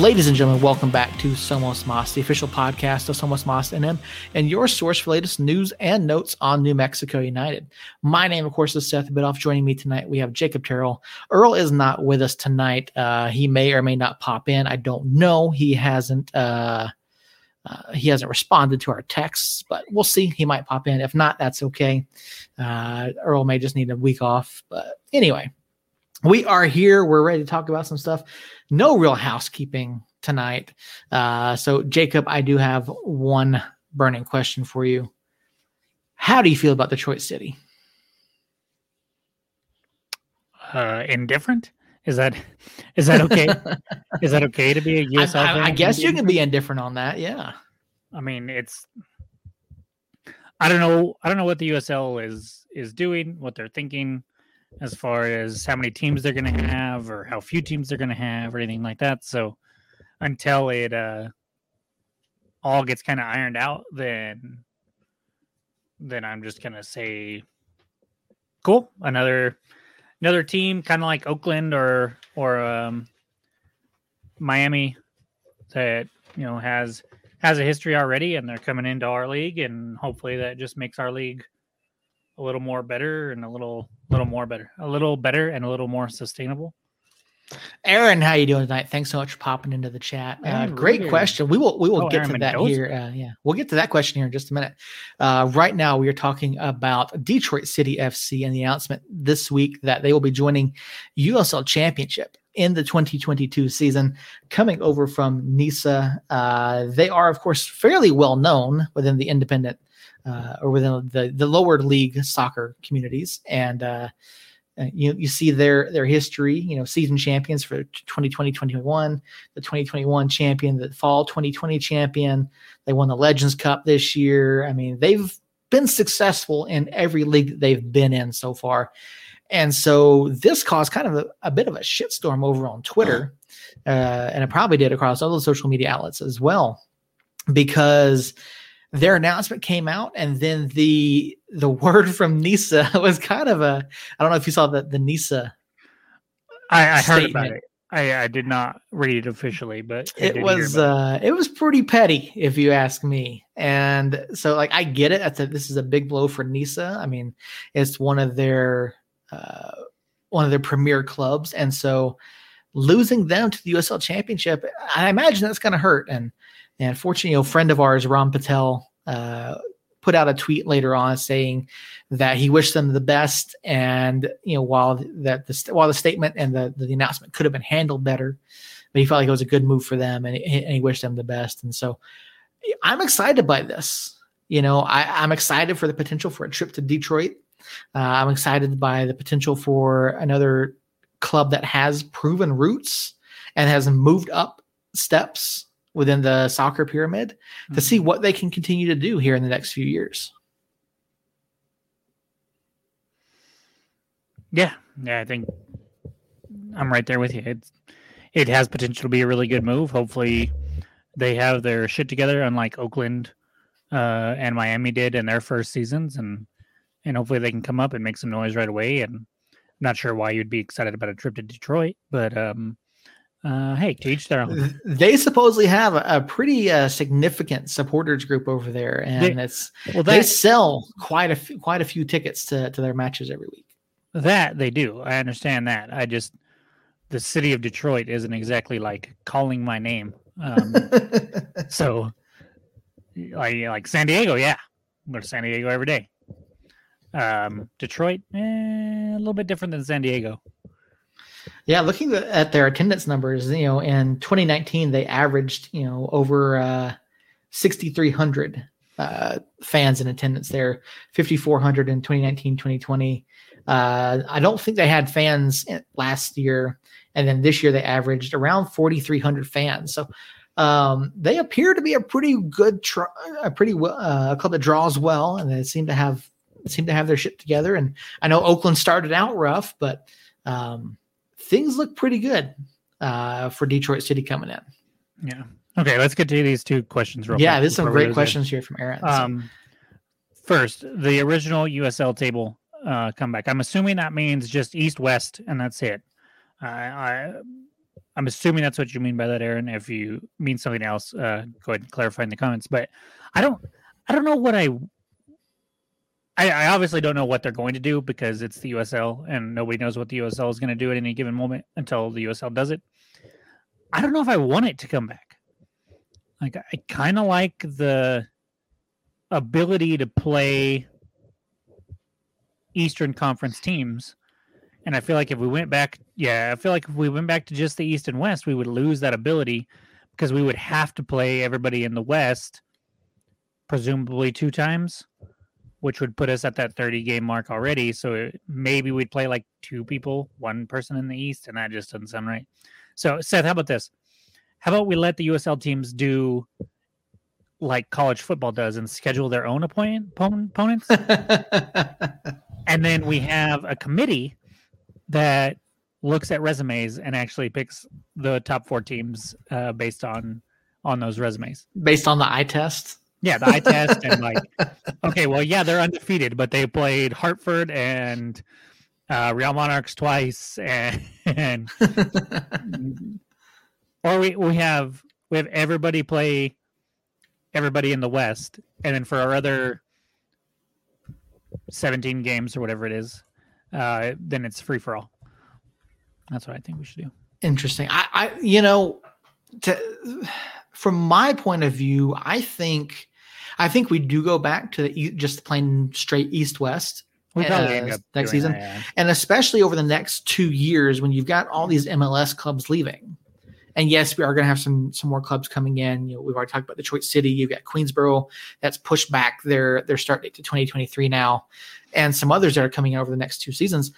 Ladies and gentlemen, welcome back to Somos Moss, the official podcast of Somos Moss NM, and your source for latest news and notes on New Mexico United. My name, of course, is Seth Bidoff. Joining me tonight, we have Jacob Terrell. Earl is not with us tonight. Uh, he may or may not pop in. I don't know. He hasn't. Uh, uh, he hasn't responded to our texts, but we'll see. He might pop in. If not, that's okay. Uh, Earl may just need a week off. But anyway, we are here. We're ready to talk about some stuff. No real housekeeping tonight. Uh, so, Jacob, I do have one burning question for you. How do you feel about Detroit City? Uh, indifferent. Is that is that okay? is that okay to be a USL? I, I, I guess you can be indifferent on that. Yeah. I mean, it's. I don't know. I don't know what the USL is is doing, what they're thinking as far as how many teams they're going to have or how few teams they're going to have or anything like that. So until it uh, all gets kind of ironed out, then then I'm just going to say, cool, another another team, kind of like Oakland or or um, Miami, that you know has has a history already, and they're coming into our league, and hopefully that just makes our league a little more better and a little little more better, a little better and a little more sustainable. Aaron, how you doing tonight? Thanks so much for popping into the chat. Uh, great question. We will we will oh, get Aaron to that Mendoza. here. Uh, yeah, we'll get to that question here in just a minute. Uh, right now, we are talking about Detroit City FC and the announcement this week that they will be joining USL Championship in the 2022 season, coming over from Nisa. Uh, they are, of course, fairly well known within the independent uh, or within the the lower league soccer communities, and uh, you you see their their history. You know, season champions for 2020, 2021, the 2021 champion, the fall 2020 champion. They won the Legends Cup this year. I mean, they've been successful in every league that they've been in so far. And so this caused kind of a, a bit of a shitstorm over on Twitter, uh, and it probably did across other social media outlets as well, because their announcement came out, and then the the word from Nisa was kind of a I don't know if you saw the the Nisa. I, I heard about it. I, I did not read it officially, but it was uh it. it was pretty petty if you ask me. And so like I get it. That's a, this is a big blow for Nisa. I mean, it's one of their uh one of their premier clubs, and so losing them to the USL Championship, I imagine that's going to hurt. And and fortunately, you know, a friend of ours, Ram Patel, uh, put out a tweet later on saying that he wished them the best, and you know, while that the while the statement and the the announcement could have been handled better, but he felt like it was a good move for them, and, and he wished them the best. And so, I'm excited by this. You know, I, I'm excited for the potential for a trip to Detroit. Uh, I'm excited by the potential for another club that has proven roots and has moved up steps within the soccer pyramid mm-hmm. to see mm-hmm. what they can continue to do here in the next few years. Yeah, yeah, I think I'm right there with you. It's it has potential to be a really good move. Hopefully, they have their shit together, unlike Oakland uh, and Miami did in their first seasons, and and hopefully they can come up and make some noise right away. And I'm not sure why you'd be excited about a trip to Detroit, but um, uh, hey, teach their own. They supposedly have a, a pretty uh, significant supporters group over there, and they, it's well, that, they sell quite a few, quite a few tickets to to their matches every week. That they do. I understand that. I just the city of Detroit isn't exactly like calling my name. Um, so, like like San Diego, yeah, I go to San Diego every day. Um, Detroit, eh, a little bit different than San Diego. Yeah, looking at their attendance numbers, you know, in 2019 they averaged, you know, over uh, 6,300 uh, fans in attendance there, 5,400 in 2019, 2020. Uh, I don't think they had fans last year, and then this year they averaged around 4,300 fans. So um, they appear to be a pretty good, tr- a pretty uh, club that draws well, and they seem to have seem to have their shit together. And I know Oakland started out rough, but um, things look pretty good uh, for Detroit City coming in. Yeah. Okay, let's get to these two questions real Yeah, there's some great questions here from Aaron. Um, first, the original USL table uh, comeback. I'm assuming that means just east west and that's it. Uh, I I'm assuming that's what you mean by that, Aaron. If you mean something else, uh, go ahead and clarify in the comments. But I don't, I don't know what I, I, I obviously don't know what they're going to do because it's the USL and nobody knows what the USL is going to do at any given moment until the USL does it. I don't know if I want it to come back. Like I kind of like the ability to play Eastern Conference teams and I feel like if we went back, yeah, I feel like if we went back to just the East and West, we would lose that ability because we would have to play everybody in the West, presumably two times, which would put us at that 30 game mark already. So maybe we'd play like two people, one person in the East, and that just doesn't sound right. So, Seth, how about this? How about we let the USL teams do like college football does and schedule their own opponent, opponents? and then we have a committee that looks at resumes and actually picks the top four teams uh, based on on those resumes. Based on the eye test. Yeah, the eye test and like, okay, well, yeah, they're undefeated, but they played Hartford and uh, Real Monarchs twice, and, and or we we have we have everybody play everybody in the West, and then for our other seventeen games or whatever it is, uh, then it's free for all. That's what I think we should do. Interesting. I, I you know, to, from my point of view, I think, I think we do go back to the, just plain straight East West uh, next season, that, and especially over the next two years when you've got all these MLS clubs leaving. And yes, we are going to have some some more clubs coming in. You know, we've already talked about Detroit City. You've got Queensboro that's pushed back their their start date to 2023 now and some others that are coming out over the next two seasons.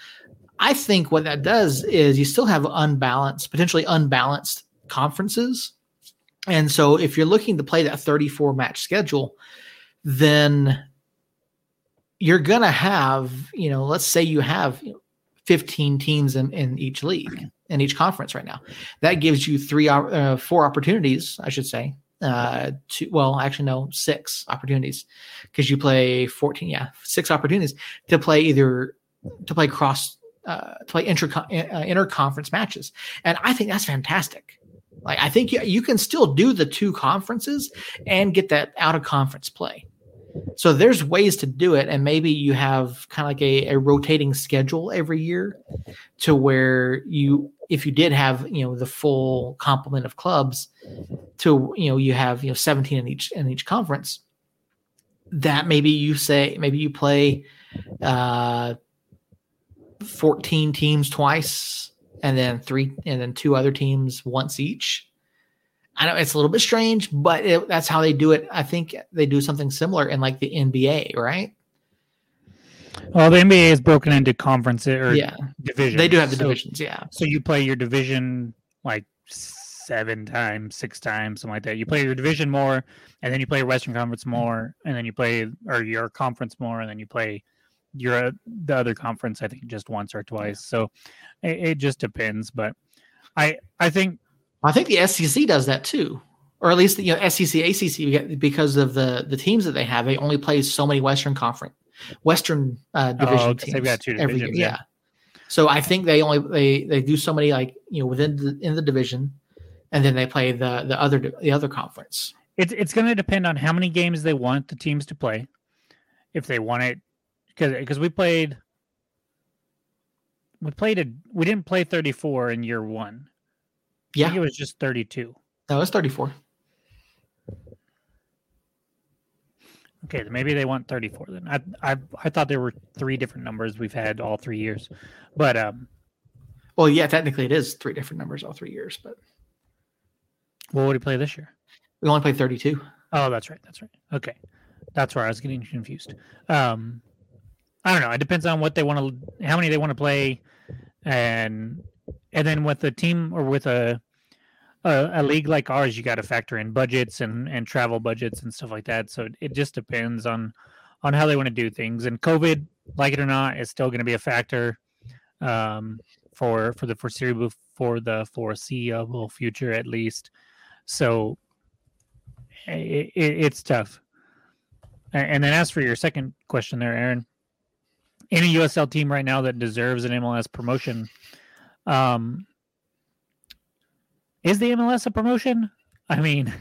I think what that does is you still have unbalanced, potentially unbalanced conferences. And so if you're looking to play that 34 match schedule, then you're going to have, you know, let's say you have 15 teams in, in each league, in each conference right now. That gives you three, uh, four opportunities, I should say, uh two well actually no six opportunities. Because you play 14 yeah six opportunities to play either to play cross uh to play inter uh, interconference matches. And i think that's fantastic like i think you, you can still do the two conferences and get that out of conference play. So there's ways to do it and maybe you have kind of like a, a rotating schedule every year to where you if you did have you know the full complement of clubs to you know you have you know 17 in each in each conference that maybe you say maybe you play uh 14 teams twice and then three and then two other teams once each I know it's a little bit strange, but it, that's how they do it. I think they do something similar in like the NBA, right? Well, the NBA is broken into conferences or yeah. divisions. They do have the so, divisions, yeah. So you play your division like seven times, six times, something like that. You play your division more, and then you play Western Conference more, and then you play or your conference more, and then you play your the other conference. I think just once or twice. So it, it just depends, but I I think I think the SEC does that too, or at least the, you know SEC, ACC because of the the teams that they have. They only play so many Western Conference, Western uh, oh, division oh, teams they've got two every year. Yeah. yeah. So I think they only they they do so many like you know within the in the division, and then they play the the other the other conference. It's it's going to depend on how many games they want the teams to play. If they want it, because because we played we played a we didn't play 34 in year one yeah, it was just 32. No, it's 34. Okay, maybe they want 34 then. I I I thought there were three different numbers we've had all three years. But um well, yeah, technically it is three different numbers all 3 years, but what would he play this year? We only played 32. Oh, that's right. That's right. Okay. That's where I was getting confused. Um I don't know. It depends on what they want to how many they want to play and and then with a team or with a a, a league like ours, you got to factor in budgets and and travel budgets and stuff like that. So it just depends on on how they want to do things. And COVID, like it or not, is still going to be a factor um, for for the foreseeable for the foreseeable future at least. So it, it, it's tough. And then as for your second question there, Aaron, any USL team right now that deserves an MLS promotion um, is the MLS a promotion? I mean,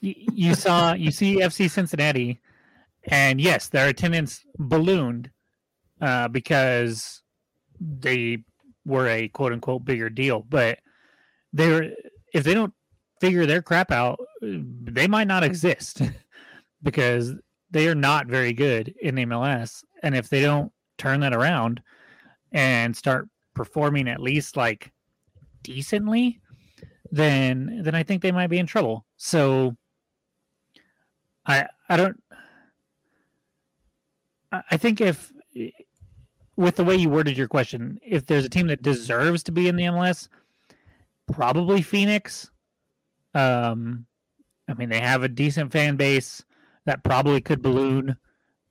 you, you saw you see FC Cincinnati, and yes, their attendance ballooned uh, because they were a quote unquote bigger deal. But they're if they don't figure their crap out, they might not exist because they are not very good in MLS. And if they don't turn that around and start performing at least like decently, then then I think they might be in trouble. So I I don't I think if with the way you worded your question, if there's a team that deserves to be in the MLS, probably Phoenix. Um, I mean, they have a decent fan base that probably could balloon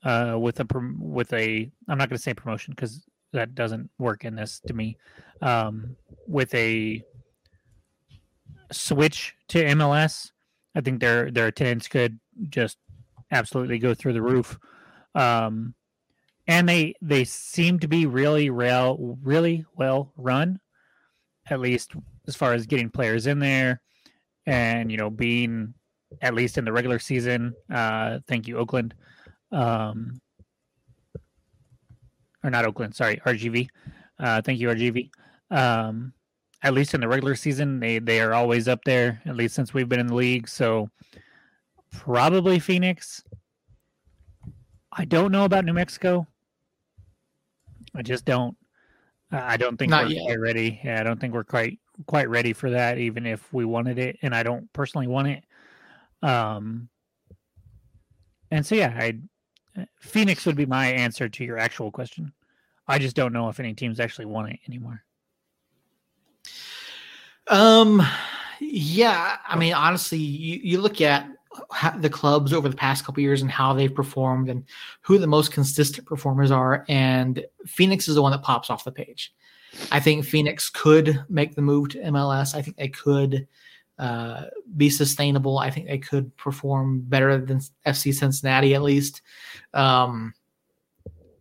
uh, with a with a. I'm not going to say promotion because that doesn't work in this to me. Um, with a switch to MLS, I think their their attendance could just absolutely go through the roof. Um, and they they seem to be really real really well run at least as far as getting players in there and you know being at least in the regular season uh thank you oakland um or not oakland sorry rgv uh thank you rgv um at least in the regular season they they are always up there at least since we've been in the league so probably phoenix i don't know about new mexico I just don't. I don't think Not we're yet. quite ready. Yeah, I don't think we're quite quite ready for that, even if we wanted it, and I don't personally want it. Um, and so yeah, I Phoenix would be my answer to your actual question. I just don't know if any teams actually want it anymore. Um, yeah, I mean, honestly, you, you look at the clubs over the past couple years and how they've performed and who the most consistent performers are. And Phoenix is the one that pops off the page. I think Phoenix could make the move to MLS. I think they could uh, be sustainable. I think they could perform better than FC Cincinnati at least. Um,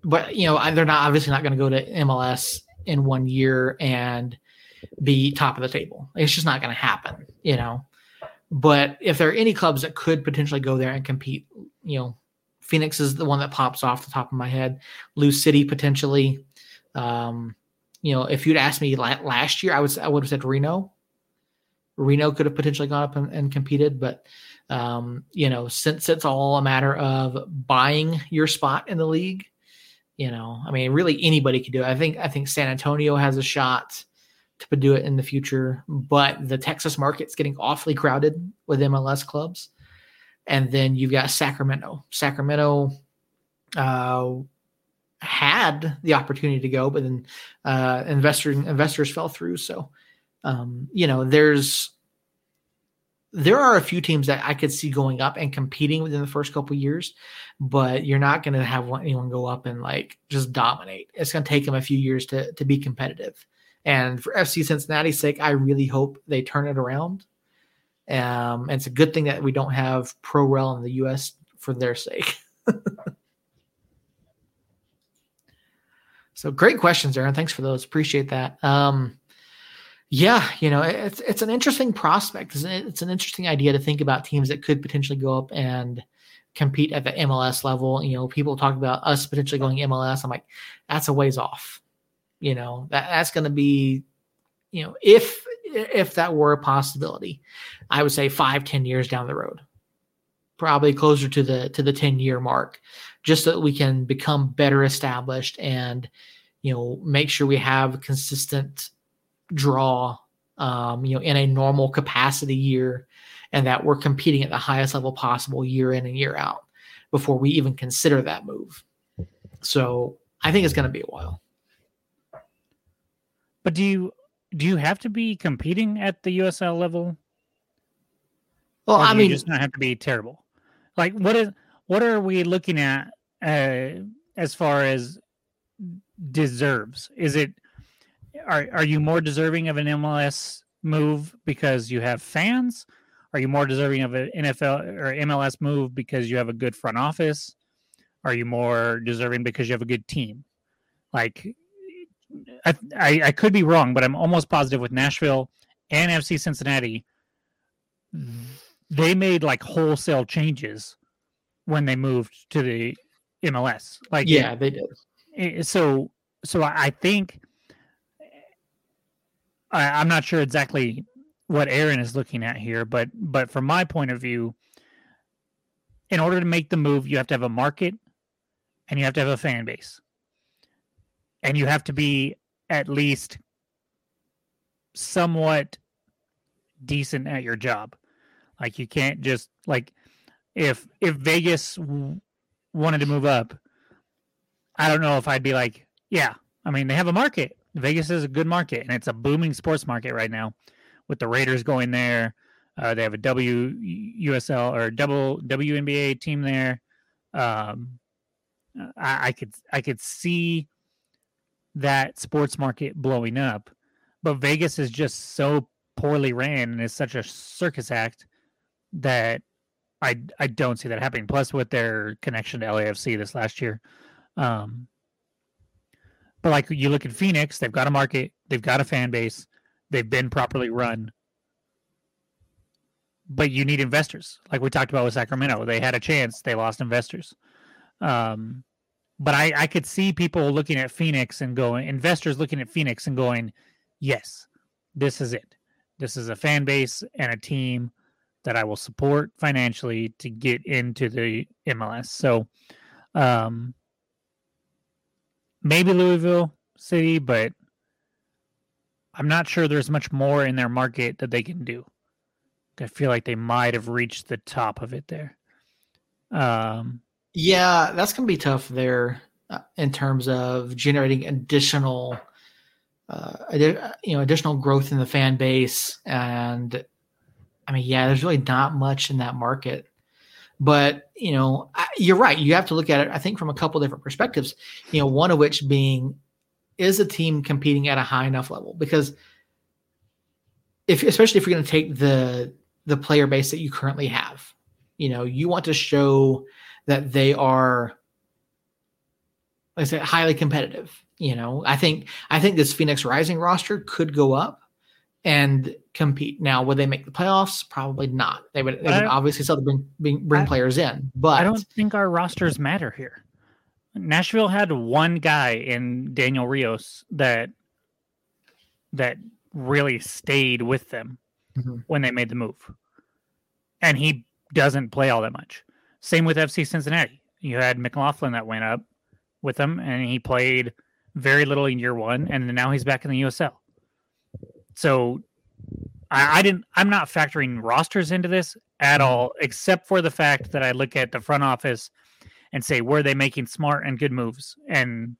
but you know, they're not obviously not going to go to MLS in one year and be top of the table. It's just not going to happen. You know. But if there are any clubs that could potentially go there and compete, you know, Phoenix is the one that pops off the top of my head. Lou City potentially. Um, you know, if you'd asked me last year, I would I would have said Reno. Reno could have potentially gone up and, and competed, but um, you know, since it's all a matter of buying your spot in the league, you know, I mean, really anybody could do it. I think I think San Antonio has a shot to do it in the future. But the Texas market's getting awfully crowded with MLS clubs. And then you've got Sacramento. Sacramento uh, had the opportunity to go, but then uh, investor, investors fell through. So, um, you know, there's there are a few teams that I could see going up and competing within the first couple years, but you're not going to have anyone go up and like just dominate. It's going to take them a few years to to be competitive. And for FC Cincinnati's sake, I really hope they turn it around. Um, and it's a good thing that we don't have pro rel in the U.S. for their sake. so great questions, Aaron. Thanks for those. Appreciate that. Um, yeah, you know, it's it's an interesting prospect. It's, an interesting idea to think about teams that could potentially go up and compete at the MLS level. You know, people talk about us potentially going MLS. I'm like, that's a ways off. You know, that, that's going to be, you know, if if that were a possibility, I would say five, ten years down the road, probably closer to the to the ten year mark, just so that we can become better established and, you know, make sure we have consistent draw, um, you know, in a normal capacity year, and that we're competing at the highest level possible year in and year out before we even consider that move. So I think it's going to be a while. But do you do you have to be competing at the USL level? Well, I mean, you just not have to be terrible. Like, what is what are we looking at uh, as far as deserves? Is it are are you more deserving of an MLS move because you have fans? Are you more deserving of an NFL or MLS move because you have a good front office? Are you more deserving because you have a good team? Like I, I, I could be wrong, but I'm almost positive with Nashville and FC Cincinnati, they made like wholesale changes when they moved to the MLS. Like yeah, they did. So so I think I, I'm not sure exactly what Aaron is looking at here, but but from my point of view, in order to make the move, you have to have a market and you have to have a fan base. And you have to be at least somewhat decent at your job. Like you can't just like if if Vegas w- wanted to move up, I don't know if I'd be like, yeah. I mean, they have a market. Vegas is a good market, and it's a booming sports market right now, with the Raiders going there. Uh, they have a WUSL or double WNBA team there. Um, I, I could I could see that sports market blowing up, but Vegas is just so poorly ran and is such a circus act that I I don't see that happening. Plus, with their connection to LAFC this last year, um, but like you look at Phoenix, they've got a market, they've got a fan base, they've been properly run. But you need investors, like we talked about with Sacramento. They had a chance, they lost investors. Um, but I, I could see people looking at Phoenix and going, investors looking at Phoenix and going, yes, this is it. This is a fan base and a team that I will support financially to get into the MLS. So, um, maybe Louisville City, but I'm not sure there's much more in their market that they can do. I feel like they might have reached the top of it there. Um, yeah, that's going to be tough there uh, in terms of generating additional, uh, you know, additional growth in the fan base. And I mean, yeah, there's really not much in that market but you know, you're right. You have to look at it. I think from a couple different perspectives. You know, one of which being is a team competing at a high enough level because if especially if you're going to take the the player base that you currently have, you know, you want to show that they are like I said, highly competitive. You know, I think I think this Phoenix Rising roster could go up and compete. Now, would they make the playoffs? Probably not. They would, they would obviously still bring bring, bring I, players in, but I don't think our rosters matter here. Nashville had one guy in Daniel Rios that that really stayed with them mm-hmm. when they made the move, and he doesn't play all that much. Same with FC Cincinnati. You had McLaughlin that went up with them, and he played very little in year one, and now he's back in the USL. So I, I didn't. I'm not factoring rosters into this at mm-hmm. all, except for the fact that I look at the front office and say, were they making smart and good moves? And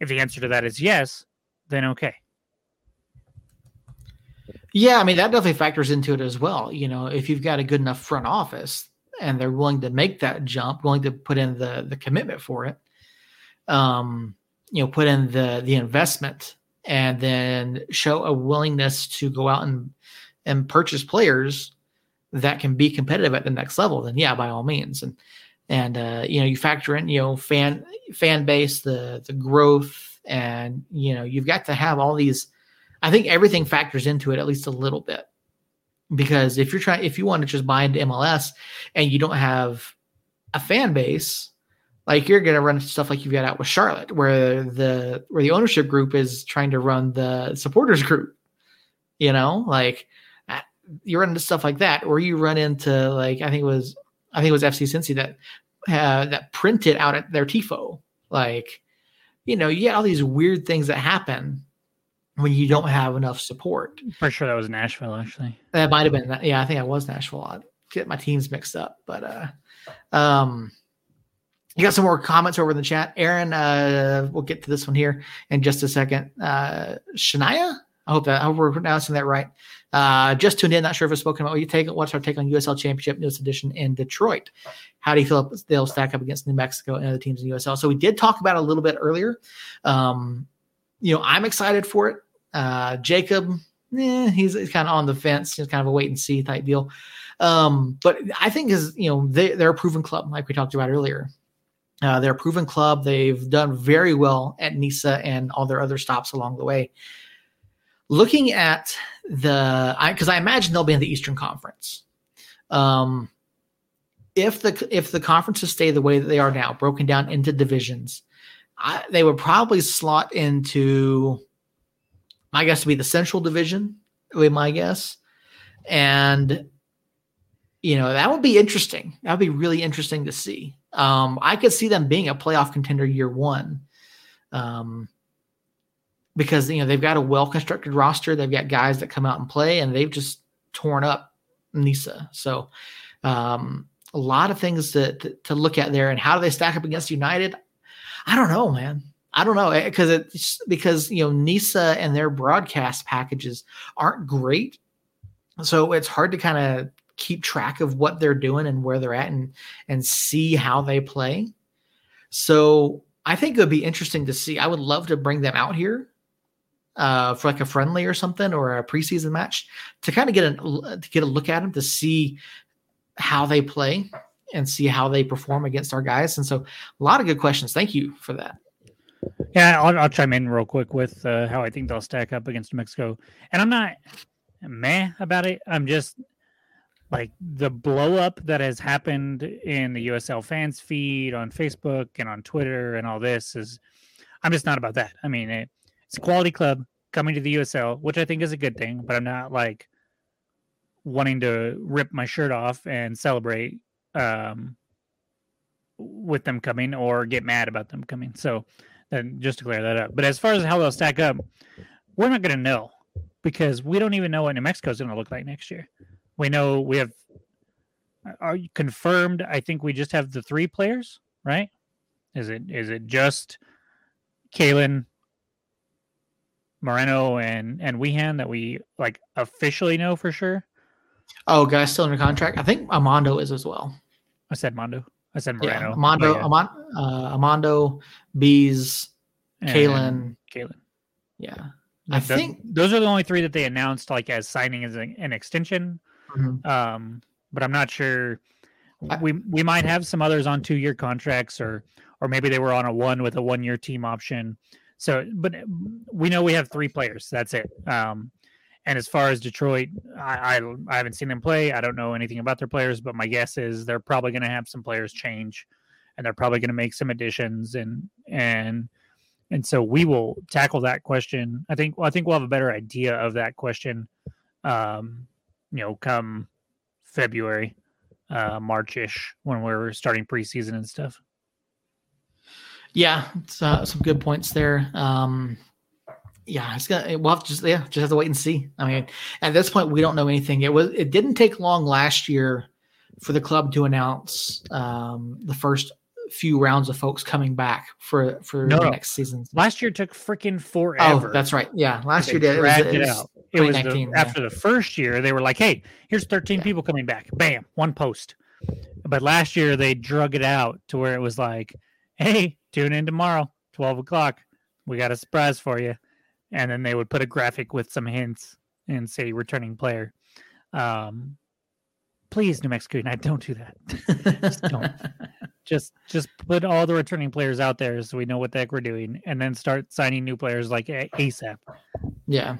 if the answer to that is yes, then okay. Yeah, I mean that definitely factors into it as well. You know, if you've got a good enough front office and they're willing to make that jump, willing to put in the the commitment for it, um, you know, put in the the investment and then show a willingness to go out and and purchase players that can be competitive at the next level, then yeah, by all means. And and uh, you know, you factor in, you know, fan fan base, the the growth, and you know, you've got to have all these. I think everything factors into it at least a little bit, because if you're trying, if you want to just buy into MLS and you don't have a fan base, like you're going to run stuff like you've got out with Charlotte, where the where the ownership group is trying to run the supporters group. You know, like uh, you run into stuff like that, or you run into like I think it was I think it was FC Cincy that uh, that printed out at their tifo. Like, you know, you get all these weird things that happen when you don't have enough support. For sure, that was Nashville. Actually, that might have been. Yeah, I think I was Nashville. I get my teams mixed up, but uh, um you got some more comments over in the chat. Aaron, uh, we'll get to this one here in just a second. Uh, Shania, I hope that I hope we're pronouncing that right. Uh, just tuned in, not sure if it's spoken about. What you take? What's our take on USL Championship newest edition in Detroit? How do you feel they'll stack up against New Mexico and other teams in USL? So we did talk about a little bit earlier. Um, you know, I'm excited for it. Uh, Jacob, eh, he's, he's kind of on the fence. He's kind of a wait and see type deal. Um, but I think is you know they, they're a proven club, like we talked about earlier. Uh, they're a proven club. They've done very well at NISA and all their other stops along the way. looking at the because I, I, imagine they'll be in the Eastern Conference. Um, if the if the conferences stay the way that they are now, broken down into divisions, I, they would probably slot into, my guess, to be the Central Division. Would be my guess, and you know that would be interesting. That would be really interesting to see. Um, I could see them being a playoff contender year one. Um, because you know they've got a well constructed roster. They've got guys that come out and play, and they've just torn up NISA. So um, a lot of things to, to, to look at there. And how do they stack up against United? I don't know, man. I don't know because eh, it's because you know NISA and their broadcast packages aren't great, so it's hard to kind of keep track of what they're doing and where they're at and and see how they play. So I think it would be interesting to see. I would love to bring them out here uh, for like a friendly or something or a preseason match to kind of get a to get a look at them to see how they play and see how they perform against our guys. And so, a lot of good questions. Thank you for that. Yeah, I'll, I'll chime in real quick with uh, how I think they'll stack up against Mexico. And I'm not meh about it. I'm just like the blow up that has happened in the USL fans feed on Facebook and on Twitter and all this is. I'm just not about that. I mean, it, it's a quality club coming to the USL, which I think is a good thing, but I'm not like wanting to rip my shirt off and celebrate um, with them coming or get mad about them coming. So, then just to clear that up. But as far as how they'll stack up, we're not going to know because we don't even know what New Mexico is going to look like next year. We know we have are confirmed. I think we just have the three players, right? Is it is it just Kalen, Moreno and and Wehan that we like officially know for sure? Oh, guys still under contract. I think Amando is as well. I said Mondo. I said Moreno. Yeah, Amando, yeah. Amon, uh, Amando, Bees, Kalen. Kalen. Yeah. I the, think those are the only three that they announced like as signing as an, an extension. Mm-hmm. Um, but I'm not sure. We we might have some others on two year contracts, or or maybe they were on a one with a one year team option. So, but we know we have three players. That's it. Um, and as far as Detroit, I, I, I haven't seen them play. I don't know anything about their players, but my guess is they're probably going to have some players change, and they're probably going to make some additions and and and so we will tackle that question. I think I think we'll have a better idea of that question, um, you know, come February, uh, Marchish when we're starting preseason and stuff. Yeah, uh, some good points there. Um, yeah, it's gonna. We'll have to just yeah, just have to wait and see. I mean, at this point, we don't know anything. It was. It didn't take long last year for the club to announce um, the first few rounds of folks coming back for for no, the next season. Last year took freaking forever. Oh, that's right. Yeah, last year did. It was, it, was, out. It was the, yeah. after the first year they were like, "Hey, here's 13 yeah. people coming back." Bam, one post. But last year they drug it out to where it was like, "Hey, tune in tomorrow, 12 o'clock. We got a surprise for you." And then they would put a graphic with some hints and say returning player. Um, please, New Mexico United, don't do that. just don't. just just put all the returning players out there so we know what the heck we're doing, and then start signing new players like ASAP. Yeah.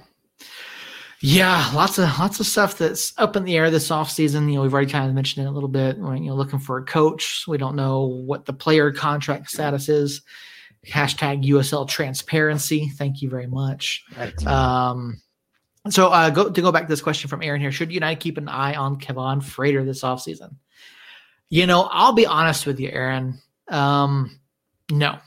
Yeah, lots of lots of stuff that's up in the air this offseason. You know, we've already kind of mentioned it a little bit. We're, you know, looking for a coach. We don't know what the player contract status is. Hashtag USL transparency. Thank you very much. Um, so uh, go to go back to this question from Aaron here. Should United keep an eye on Kevaughn Frater this offseason? You know, I'll be honest with you, Aaron. Um, no,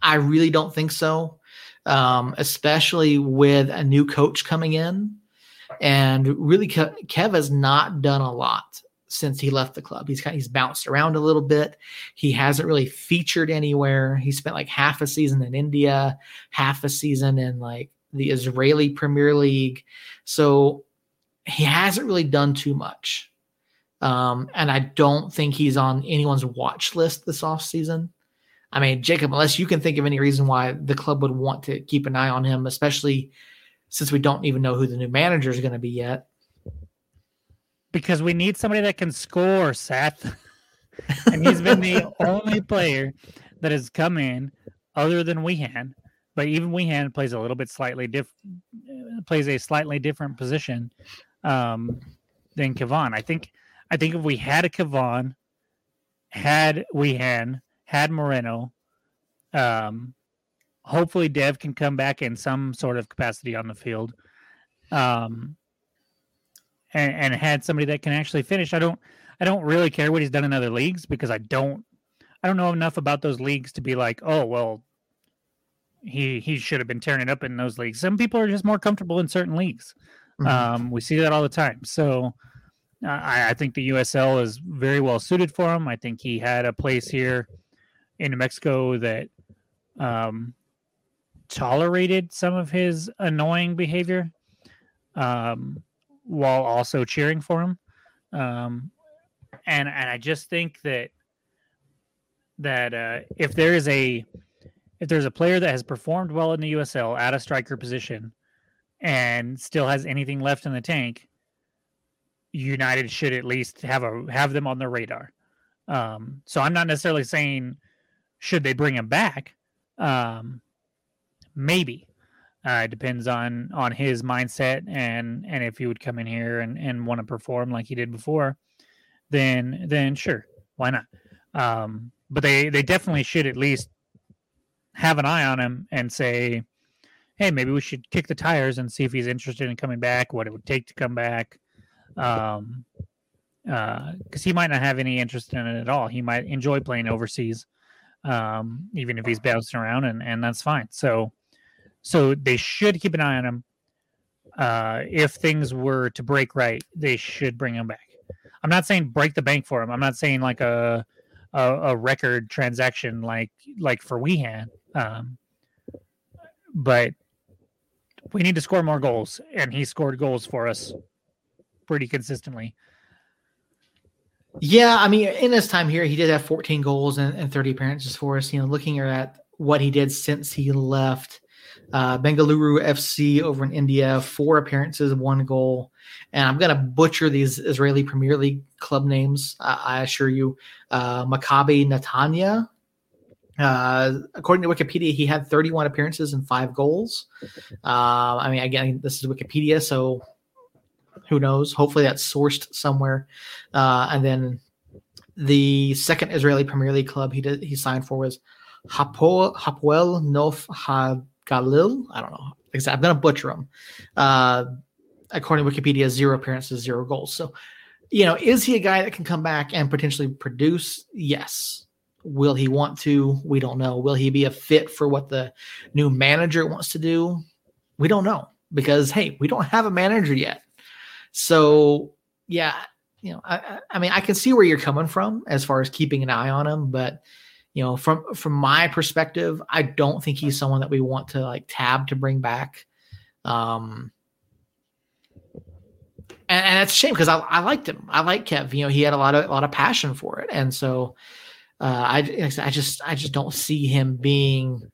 I really don't think so. Um, especially with a new coach coming in, and really, Kev has not done a lot since he left the club. He's kind of, he's bounced around a little bit. He hasn't really featured anywhere. He spent like half a season in India, half a season in like the Israeli Premier League. So he hasn't really done too much. Um, and I don't think he's on anyone's watch list this offseason. I mean, Jacob, unless you can think of any reason why the club would want to keep an eye on him, especially since we don't even know who the new manager is going to be yet. Because we need somebody that can score, Seth. and he's been the only player that has come in, other than Wehan, but even Wehan plays a little bit slightly diff plays a slightly different position um, than Kevaughn. I think I think if we had a Kevaughn, had Wehan, had Moreno, um, hopefully Dev can come back in some sort of capacity on the field. Um, and, and had somebody that can actually finish. I don't I don't really care what he's done in other leagues because I don't I don't know enough about those leagues to be like, oh well, he he should have been tearing it up in those leagues. Some people are just more comfortable in certain leagues. Mm-hmm. Um, we see that all the time. So uh, I, I think the USL is very well suited for him. I think he had a place here in New Mexico that um, tolerated some of his annoying behavior um, while also cheering for him. Um, and and I just think that that uh, if there is a if there's a player that has performed well in the USL at a striker position and still has anything left in the tank, United should at least have a have them on their radar. Um, so I'm not necessarily saying should they bring him back. Um, maybe uh, it depends on on his mindset and and if he would come in here and and want to perform like he did before, then then sure, why not? Um, but they they definitely should at least have an eye on him and say, hey, maybe we should kick the tires and see if he's interested in coming back, what it would take to come back. Um, because uh, he might not have any interest in it at all. He might enjoy playing overseas, um, even if he's bouncing around, and and that's fine. So, so they should keep an eye on him. Uh, if things were to break right, they should bring him back. I'm not saying break the bank for him. I'm not saying like a a, a record transaction like like for Wehan. Um, but we need to score more goals, and he scored goals for us pretty consistently. Yeah, I mean, in his time here, he did have 14 goals and, and 30 appearances for us. You know, looking at what he did since he left uh, Bengaluru FC over in India, four appearances, one goal. And I'm going to butcher these Israeli Premier League club names, I, I assure you. Uh, Maccabi Netanya. Uh, according to Wikipedia, he had 31 appearances and five goals. Uh, I mean, again, this is Wikipedia, so who knows? Hopefully that's sourced somewhere. Uh, and then the second Israeli Premier League club he did he signed for was Hapoel, Hapoel Nof HaGalil. I don't know. I'm going to butcher him. Uh, according to Wikipedia, zero appearances, zero goals. So, you know, is he a guy that can come back and potentially produce? Yes. Will he want to? We don't know. Will he be a fit for what the new manager wants to do? We don't know because, hey, we don't have a manager yet. So yeah, you know, I, I mean, I can see where you're coming from as far as keeping an eye on him, but you know, from from my perspective, I don't think he's someone that we want to like tab to bring back. Um, and, and it's a shame because I, I liked him. I like Kev. You know, he had a lot of a lot of passion for it, and so uh, I I just I just don't see him being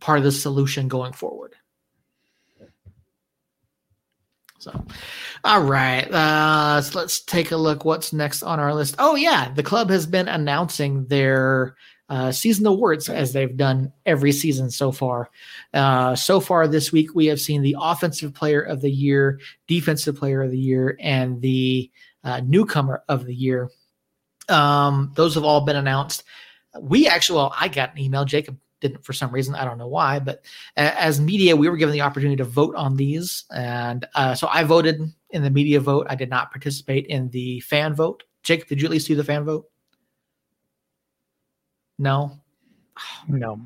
part of the solution going forward. So, all right, uh, so let's take a look. What's next on our list? Oh yeah, the club has been announcing their uh, season awards as they've done every season so far. Uh, so far this week, we have seen the offensive player of the year, defensive player of the year, and the uh, newcomer of the year. Um, those have all been announced. We actually, well, I got an email. Jacob didn't for some reason. I don't know why, but as media, we were given the opportunity to vote on these, and uh, so I voted in the media vote. I did not participate in the fan vote. Jake, did you at least see the fan vote? No, no.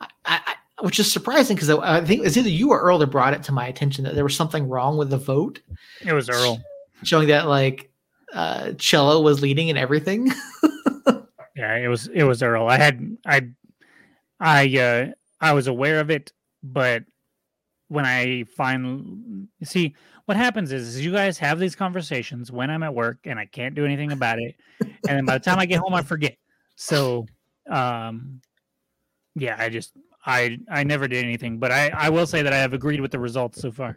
I, I, which is surprising because I think it's either you or Earl that brought it to my attention that there was something wrong with the vote. It was Earl showing that like uh Cello was leading and everything. yeah, it was it was Earl. I had I I uh, I was aware of it, but when I find see what happens is, is you guys have these conversations when I'm at work and I can't do anything about it, and then by the time I get home I forget. So, um, yeah, I just I I never did anything, but I I will say that I have agreed with the results so far.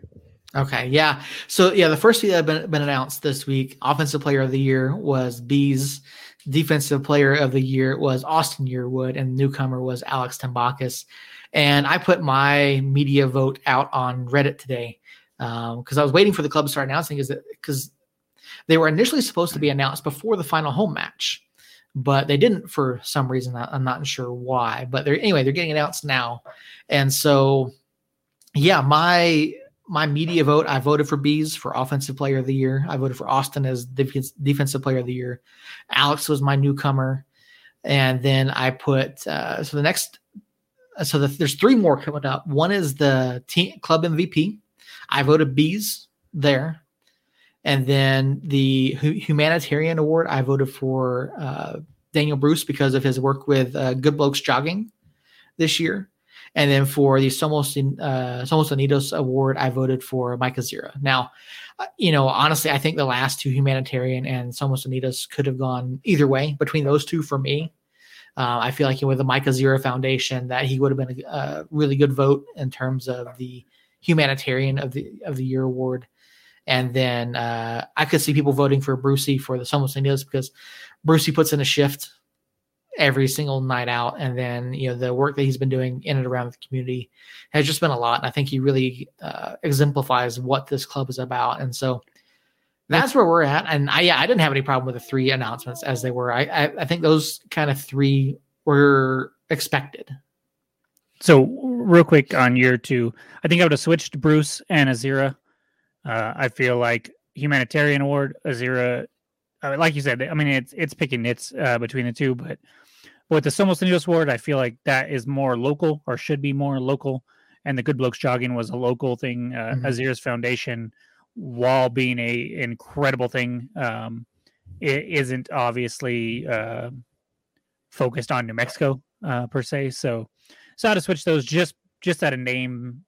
Okay, yeah. So yeah, the first few that have been, been announced this week, offensive player of the year was Bees defensive player of the year was Austin Yearwood, and newcomer was Alex Tambakis. And I put my media vote out on Reddit today because um, I was waiting for the club to start announcing. Because they were initially supposed to be announced before the final home match, but they didn't for some reason. I'm not sure why. But they're anyway, they're getting announced now, and so yeah, my my media vote, I voted for Bees for offensive player of the year. I voted for Austin as defensive player of the year. Alex was my newcomer. And then I put, uh, so the next, uh, so the, there's three more coming up. One is the team club MVP. I voted Bees there. And then the humanitarian award, I voted for uh, Daniel Bruce because of his work with uh, Good Blokes Jogging this year. And then for the Somos uh, Somos Unidos award, I voted for Michael Azira. Now, uh, you know, honestly, I think the last two humanitarian and Somos Unidos could have gone either way between those two for me. Uh, I feel like with the Michael Azira Foundation, that he would have been a, a, really good vote in terms of the humanitarian of the of the year award. And then uh, I could see people voting for Brucey for the Somos Unidos because Brucey puts in a shift every single night out. And then, you know, the work that he's been doing in and around the community has just been a lot. And I think he really uh, exemplifies what this club is about. And so that's where we're at. And I, yeah, I didn't have any problem with the three announcements as they were. I, I, I think those kind of three were expected. So real quick on year two, I think I would have switched Bruce and Azira. Uh, I feel like humanitarian award, Azira, uh, like you said, I mean, it's, it's picking nits uh, between the two, but with the Somos Unidos Award, I feel like that is more local or should be more local. And the Good Blokes Jogging was a local thing. Uh, mm-hmm. Azira's Foundation, while being a incredible thing, um, it isn't obviously uh, focused on New Mexico uh, per se. So, so how to switch those just just at a name,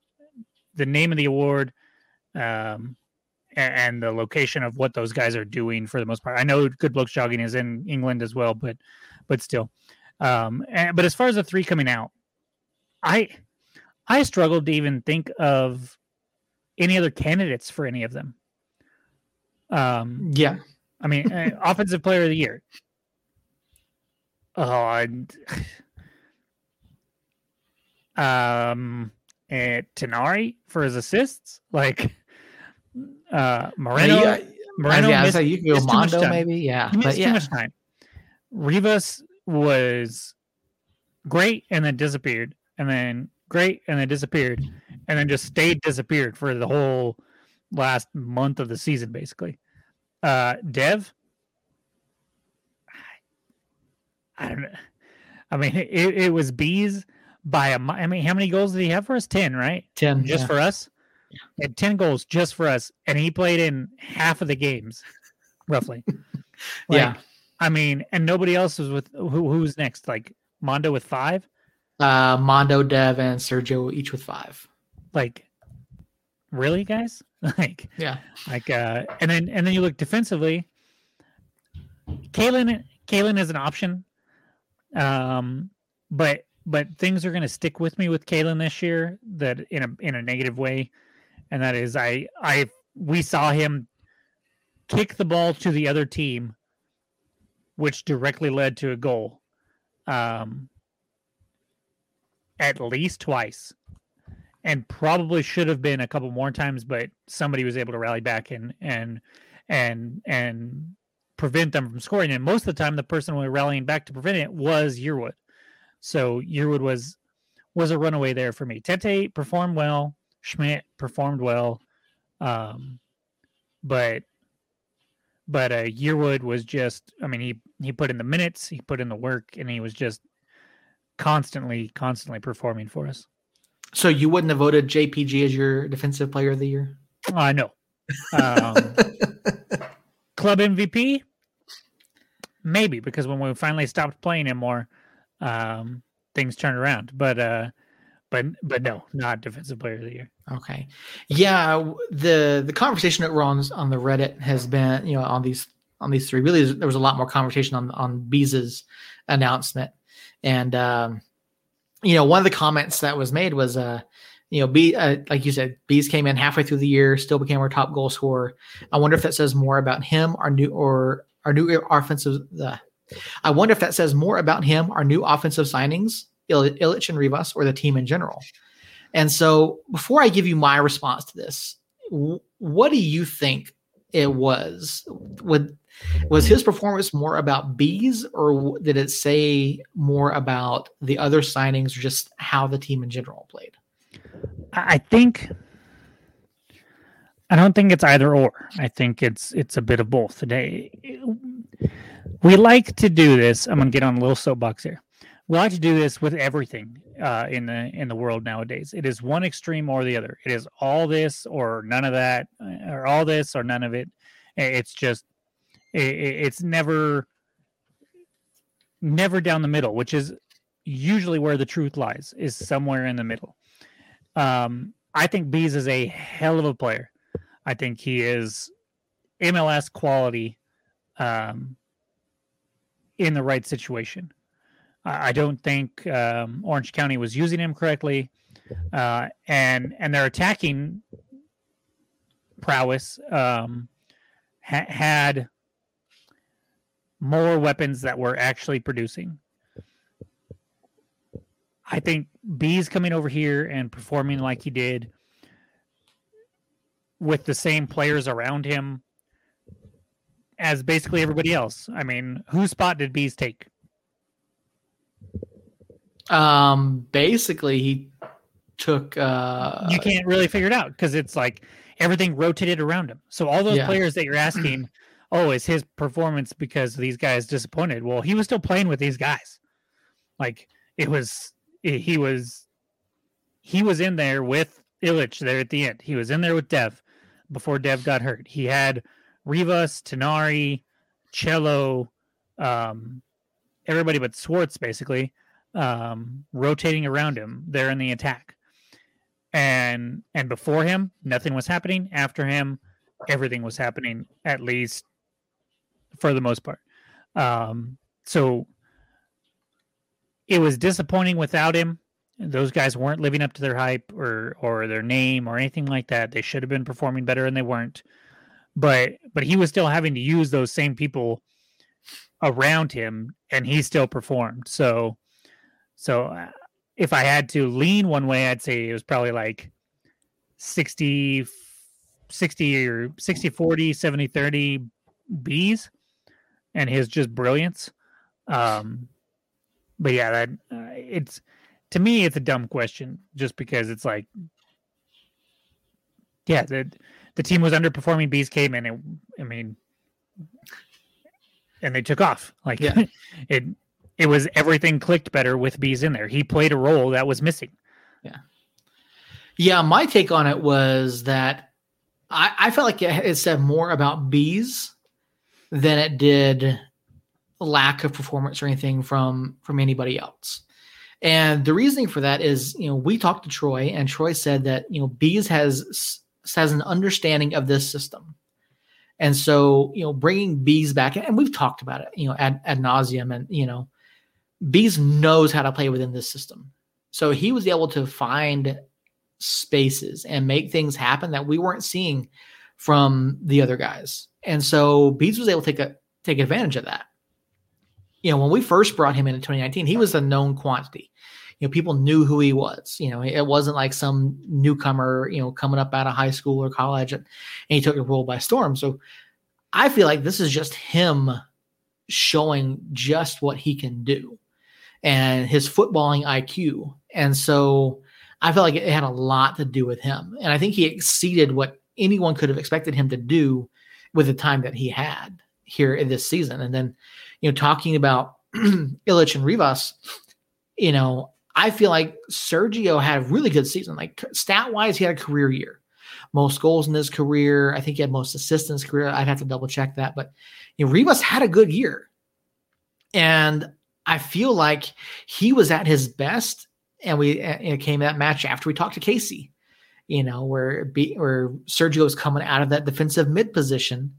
the name of the award, um, and, and the location of what those guys are doing for the most part. I know Good Blokes Jogging is in England as well, but but still. Um, and, but as far as the three coming out, I I struggled to even think of any other candidates for any of them. Um, yeah, I mean, uh, offensive player of the year. Oh, and, um, and Tinari for his assists, like uh Moreno. Yeah, Moreno, yeah, missed, you can go Mondo maybe, yeah, he missed but, yeah. too much time. Rivas was great and then disappeared, and then great and then disappeared, and then just stayed disappeared for the whole last month of the season, basically. Uh, Dev, I don't know. I mean, it, it was bees by a. I mean, how many goals did he have for us? Ten, right? Ten, just yeah. for us. Yeah. He had ten goals just for us, and he played in half of the games, roughly. like, yeah, I mean, and nobody else was with who? Who's next? Like Mondo with five. Uh, Mondo, Dev, and Sergio each with five. Like, really, guys? like, yeah. Like, uh, and then and then you look defensively. Kalen, Kalen is an option. Um, but but things are going to stick with me with Kalen this year that in a in a negative way, and that is I I we saw him kick the ball to the other team which directly led to a goal um, at least twice. And probably should have been a couple more times but somebody was able to rally back and and and and prevent them from scoring. And most of the time the person who was rallying back to prevent it was Yearwood. So Yearwood was was a runaway there for me. Tete performed well. Schmidt performed well. Um, but but uh, Yearwood was just, I mean, he he put in the minutes, he put in the work, and he was just constantly, constantly performing for us. So you wouldn't have voted JPG as your defensive player of the year? I uh, know. Um, club MVP, maybe because when we finally stopped playing him more, um, things turned around. But uh, but but no, not defensive player of the year. Okay, yeah. The the conversation that runs on the Reddit has been you know on these on these three. Really, there was a lot more conversation on on Bees's announcement, and um, you know one of the comments that was made was uh you know B uh, like you said Bees came in halfway through the year, still became our top goal scorer. I wonder if that says more about him, our new or our new offensive. Uh, I wonder if that says more about him, our new offensive signings Il- Illich and Rivas or the team in general. And so, before I give you my response to this, what do you think it was? Would was his performance more about bees, or did it say more about the other signings, or just how the team in general played? I think I don't think it's either or. I think it's it's a bit of both. Today, we like to do this. I'm going to get on a little soapbox here. We like to do this with everything uh, in the in the world nowadays. It is one extreme or the other. It is all this or none of that, uh, or all this or none of it. It's just it, it's never never down the middle, which is usually where the truth lies. Is somewhere in the middle. Um, I think Bees is a hell of a player. I think he is MLS quality um, in the right situation. I don't think um, Orange County was using him correctly, uh, and and their attacking prowess um, ha- had more weapons that were actually producing. I think Bees coming over here and performing like he did with the same players around him as basically everybody else. I mean, whose spot did Bees take? Um, basically, he took. uh You can't really figure it out because it's like everything rotated around him. So all those yeah. players that you're asking, oh, is his performance because these guys disappointed? Well, he was still playing with these guys. Like it was, it, he was, he was in there with Illich there at the end. He was in there with Dev before Dev got hurt. He had Rivas, Tinari, Cello, um, everybody but Swartz basically um, rotating around him there in the attack. And and before him, nothing was happening. After him, everything was happening, at least for the most part. Um, so it was disappointing without him those guys weren't living up to their hype or or their name or anything like that. They should have been performing better and they weren't. But but he was still having to use those same people around him and he still performed. So so uh, if I had to lean one way, I'd say it was probably like 60 60 or 60 40 70 30 bees and his just brilliance. Um but yeah, that uh, it's to me it's a dumb question just because it's like yeah the the team was underperforming bees came in and i mean and they took off. Like yeah. it it was everything clicked better with bees in there. He played a role that was missing. Yeah. Yeah my take on it was that i i felt like it, it said more about bees than it did lack of performance or anything from from anybody else. And the reasoning for that is, you know, we talked to Troy, and Troy said that you know Bees has has an understanding of this system, and so you know, bringing Bees back, and we've talked about it, you know, ad, ad nauseum, and you know, Bees knows how to play within this system, so he was able to find spaces and make things happen that we weren't seeing from the other guys, and so Bees was able to take a take advantage of that. You know, when we first brought him in in 2019, he was a known quantity. You know, people knew who he was. You know, it wasn't like some newcomer, you know, coming up out of high school or college and, and he took the role by storm. So I feel like this is just him showing just what he can do and his footballing IQ. And so I feel like it had a lot to do with him. And I think he exceeded what anyone could have expected him to do with the time that he had here in this season. And then you know, talking about Illich and Rivas, you know, I feel like Sergio had a really good season. Like stat wise, he had a career year. Most goals in his career. I think he had most assists in his career. I'd have to double check that. But you know, Rivas had a good year. And I feel like he was at his best. And we it came that match after we talked to Casey, you know, where where Sergio was coming out of that defensive mid position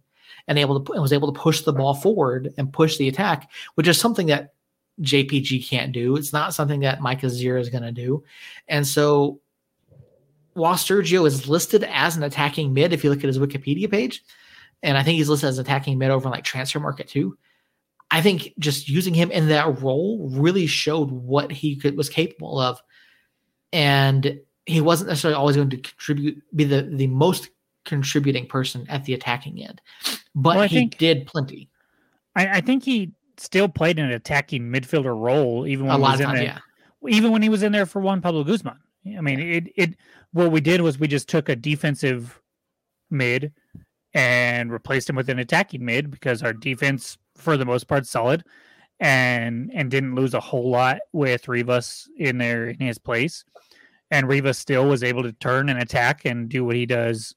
and able to and was able to push the ball forward and push the attack, which is something that JPG can't do. It's not something that Michael Azira is going to do. And so while Sergio is listed as an attacking mid, if you look at his Wikipedia page, and I think he's listed as attacking mid over in like Transfermarkt too, I think just using him in that role really showed what he could was capable of, and he wasn't necessarily always going to contribute, be the the most contributing person at the attacking end, but well, he think, did plenty. I, I, think he still played an attacking midfielder role, even when a lot of times, yeah. Even when he was in there for Juan Pablo Guzman. I mean, it it what we did was we just took a defensive mid and replaced him with an attacking mid because our defense, for the most part, solid, and and didn't lose a whole lot with Rivas in there in his place, and Rivas still was able to turn and attack and do what he does,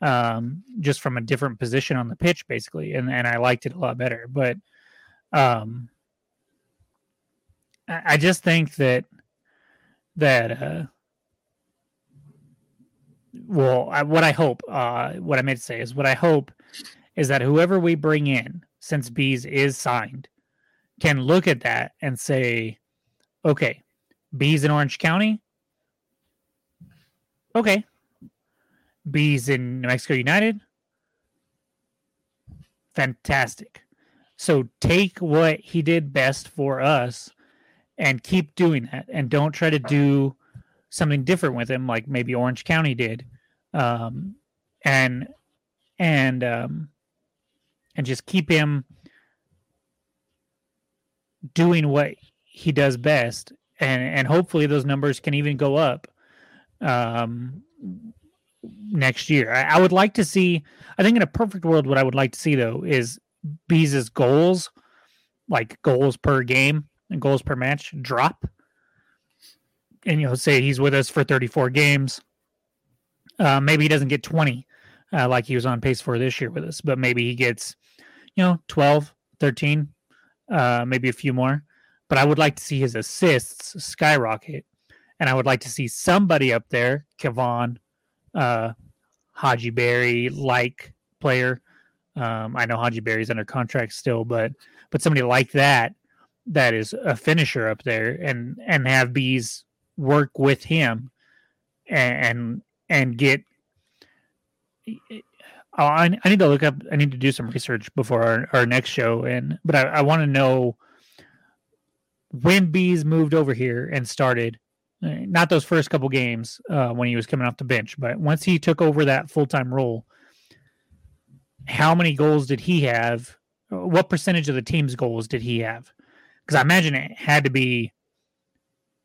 um, just from a different position on the pitch, basically, and and I liked it a lot better, but, um, I, just think that that uh well, I, what I hope, uh, what I meant to say is what I hope is that whoever we bring in, since Bees is signed, can look at that and say, okay, Bees in Orange County. Okay. Bees in New Mexico United. Fantastic. So take what he did best for us and keep doing that and don't try to do something different with him, like maybe Orange County did, um, and and um, and just keep him doing what he does best, and and hopefully those numbers can even go up um, next year. I, I would like to see. I think in a perfect world, what I would like to see though is Bees' goals, like goals per game and goals per match, drop. And you know say he's with us for 34 games uh, maybe he doesn't get 20 uh, like he was on pace for this year with us but maybe he gets you know 12 13 uh, maybe a few more. But i would like to see his assists skyrocket and i would like to see somebody up there Kevaughn, uh, Hadji Barry like player um, i know Hadji Barry's under contract still but but somebody like that that is a finisher up there and and have bees work with him and and get oh, I, I need to look up i need to do some research before our, our next show and but i, I want to know when bees moved over here and started eh, not those first couple games uh, when he was coming off the bench but once he took over that full-time role how many goals did he have what percentage of the team's goals did he have because i imagine it had to be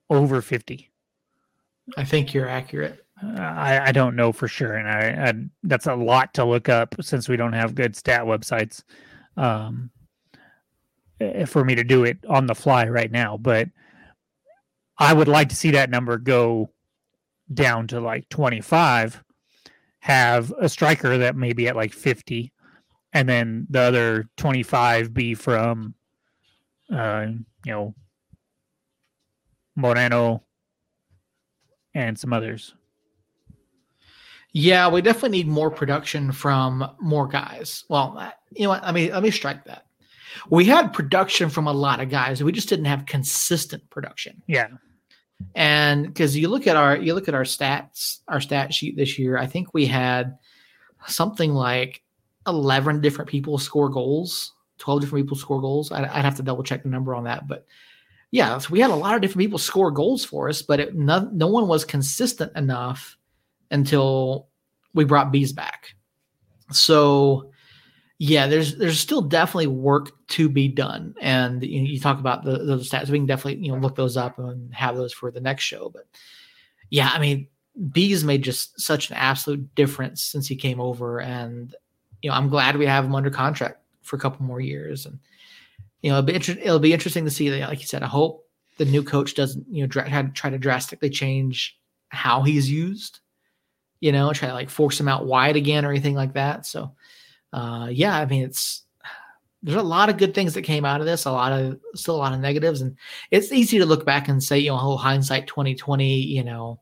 over 50. I think you're accurate. Uh, I, I don't know for sure, and I, I, that's a lot to look up since we don't have good stat websites um, eh, for me to do it on the fly right now. But I would like to see that number go down to like 25, have a striker that may be at like 50, and then the other 25 be from, uh, you know, Moreno, and some others. Yeah, we definitely need more production from more guys. Well, you know what? I mean, let me strike that. We had production from a lot of guys. We just didn't have consistent production. Yeah. And because you look at our you look at our stats, our stat sheet this year, I think we had something like eleven different people score goals, twelve different people score goals. I'd, I'd have to double check the number on that, but yeah, so we had a lot of different people score goals for us, but it, no, no one was consistent enough until we brought bees back. So, yeah, there's there's still definitely work to be done, and you, you talk about the those stats. We can definitely you know look those up and have those for the next show. But yeah, I mean, bees made just such an absolute difference since he came over, and you know I'm glad we have him under contract for a couple more years, and you know, it'll be, inter- it'll be interesting to see that, like you said, I hope the new coach doesn't, you know, try to drastically change how he's used, you know, try to like force him out wide again or anything like that. So, uh, yeah, I mean, it's, there's a lot of good things that came out of this, a lot of, still a lot of negatives. And it's easy to look back and say, you know, whole hindsight 2020, you know,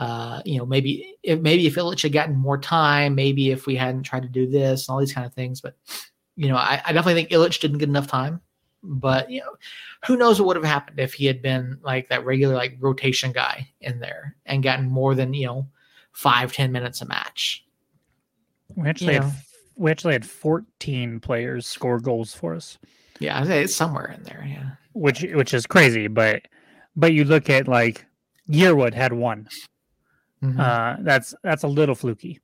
uh, you know, maybe if maybe if Illich had gotten more time, maybe if we hadn't tried to do this and all these kind of things. But you know, I, I definitely think Illich didn't get enough time. But you know, who knows what would have happened if he had been like that regular like rotation guy in there and gotten more than you know five ten minutes a match. We actually you had, we actually had 14 players score goals for us. Yeah, it's somewhere in there. Yeah, which which is crazy, but but you look at like Yearwood had one. Mm-hmm. Uh, that's that's a little fluky.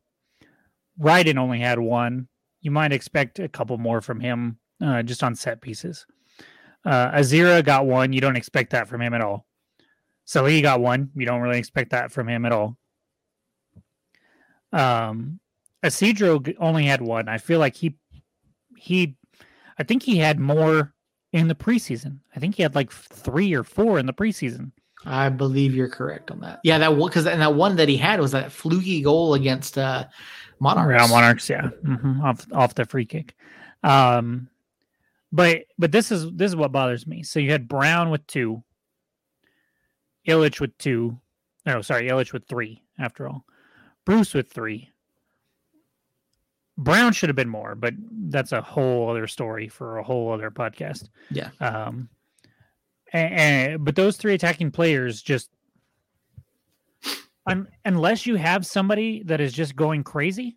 Ryden only had one. You might expect a couple more from him, uh, just on set pieces. Uh, Azira got one. You don't expect that from him at all. So he got one. You don't really expect that from him at all. Um, Isidro only had one. I feel like he he, I think he had more in the preseason. I think he had like three or four in the preseason. I believe you're correct on that. Yeah, that one because and that one that he had was that fluky goal against uh Monarchs. Yeah, Monarchs. Yeah, mm-hmm. off off the free kick. Um, but but this is this is what bothers me. So you had Brown with two, Illich with two. No, sorry, Illich with three. After all, Bruce with three. Brown should have been more, but that's a whole other story for a whole other podcast. Yeah. Um, and, and but those three attacking players just un, unless you have somebody that is just going crazy,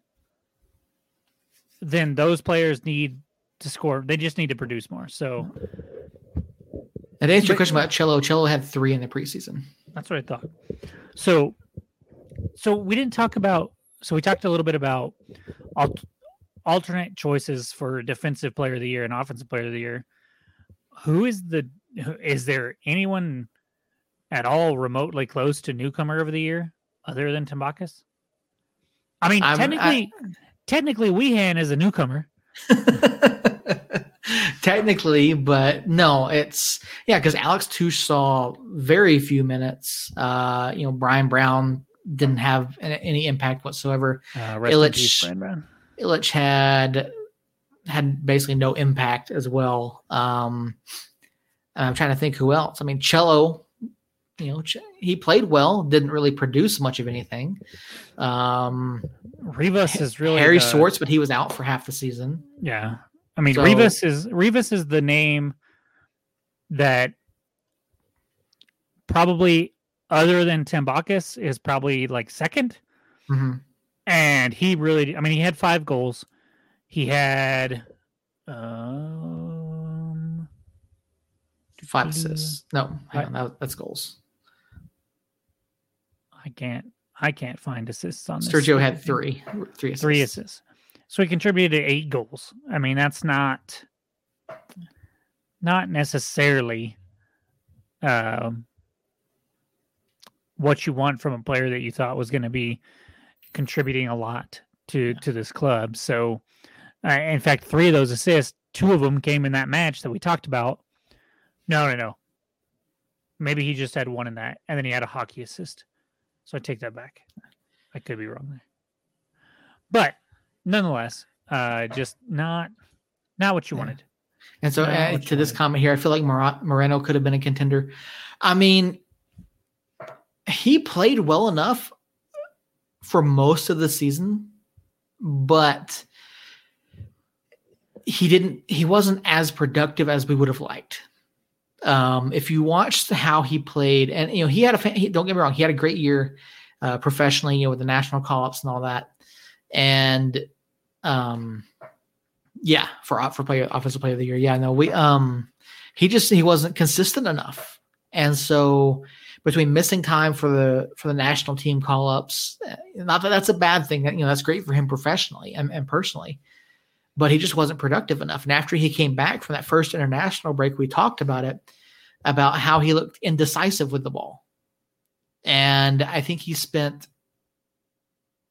then those players need to score. They just need to produce more. So, and to answer your question about Cello, Cello had three in the preseason. That's what I thought. So, so we didn't talk about. So we talked a little bit about alternate choices for defensive player of the year and offensive player of the year. Who is the? Is there anyone at all remotely close to newcomer of the year? other than Tambakis? I mean, I'm, technically, I, technically, Wehan is a newcomer. technically, but no, it's yeah, because Alex Touche saw very few minutes. Uh, you know, Brian Brown didn't have any impact whatsoever. Uh, Illich, peace, Illich had had basically no impact as well. Um, I'm trying to think who else. I mean, Cello you know, he played well, didn't really produce much of anything. Um, Rivas is really Harry the, Swartz, but he was out for half the season. Yeah, I mean, so, Rivas is Rivas is the name that probably other than Tambakis is probably like 2nd mm-hmm. and he really, I mean, he had five goals. He had um five assists. No, hang on, that's goals. I can't I can't find assists on this. Sergio had three, three assists. Three assists. So he contributed eight goals. I mean, that's not not necessarily um, what you want from a player that you thought was going to be contributing a lot to to this club. So, uh, in fact, three of those assists, two of them came in that match that we talked about. No, no, no. Maybe he just had one in that, and then he had a hockey assist. So I take that back. I could be wrong there. But nonetheless, uh, just not not what you yeah. wanted. And so uh, to this comment here, I feel like Moreno could have been a contender. I mean, he played well enough for most of the season, but he didn't he wasn't as productive as we would have liked. Um, if you watched how he played, and you know he had a he, don't get me wrong, he had a great year uh, professionally, you know, with the national call ups and all that, and um, yeah, for for player offensive player of the year, yeah, no, we um, he just he wasn't consistent enough, and so between missing time for the for the national team call ups, eh, not that that's a bad thing, you know that's great for him professionally and, and personally, but he just wasn't productive enough. And after he came back from that first international break, we talked about it about how he looked indecisive with the ball. And I think he spent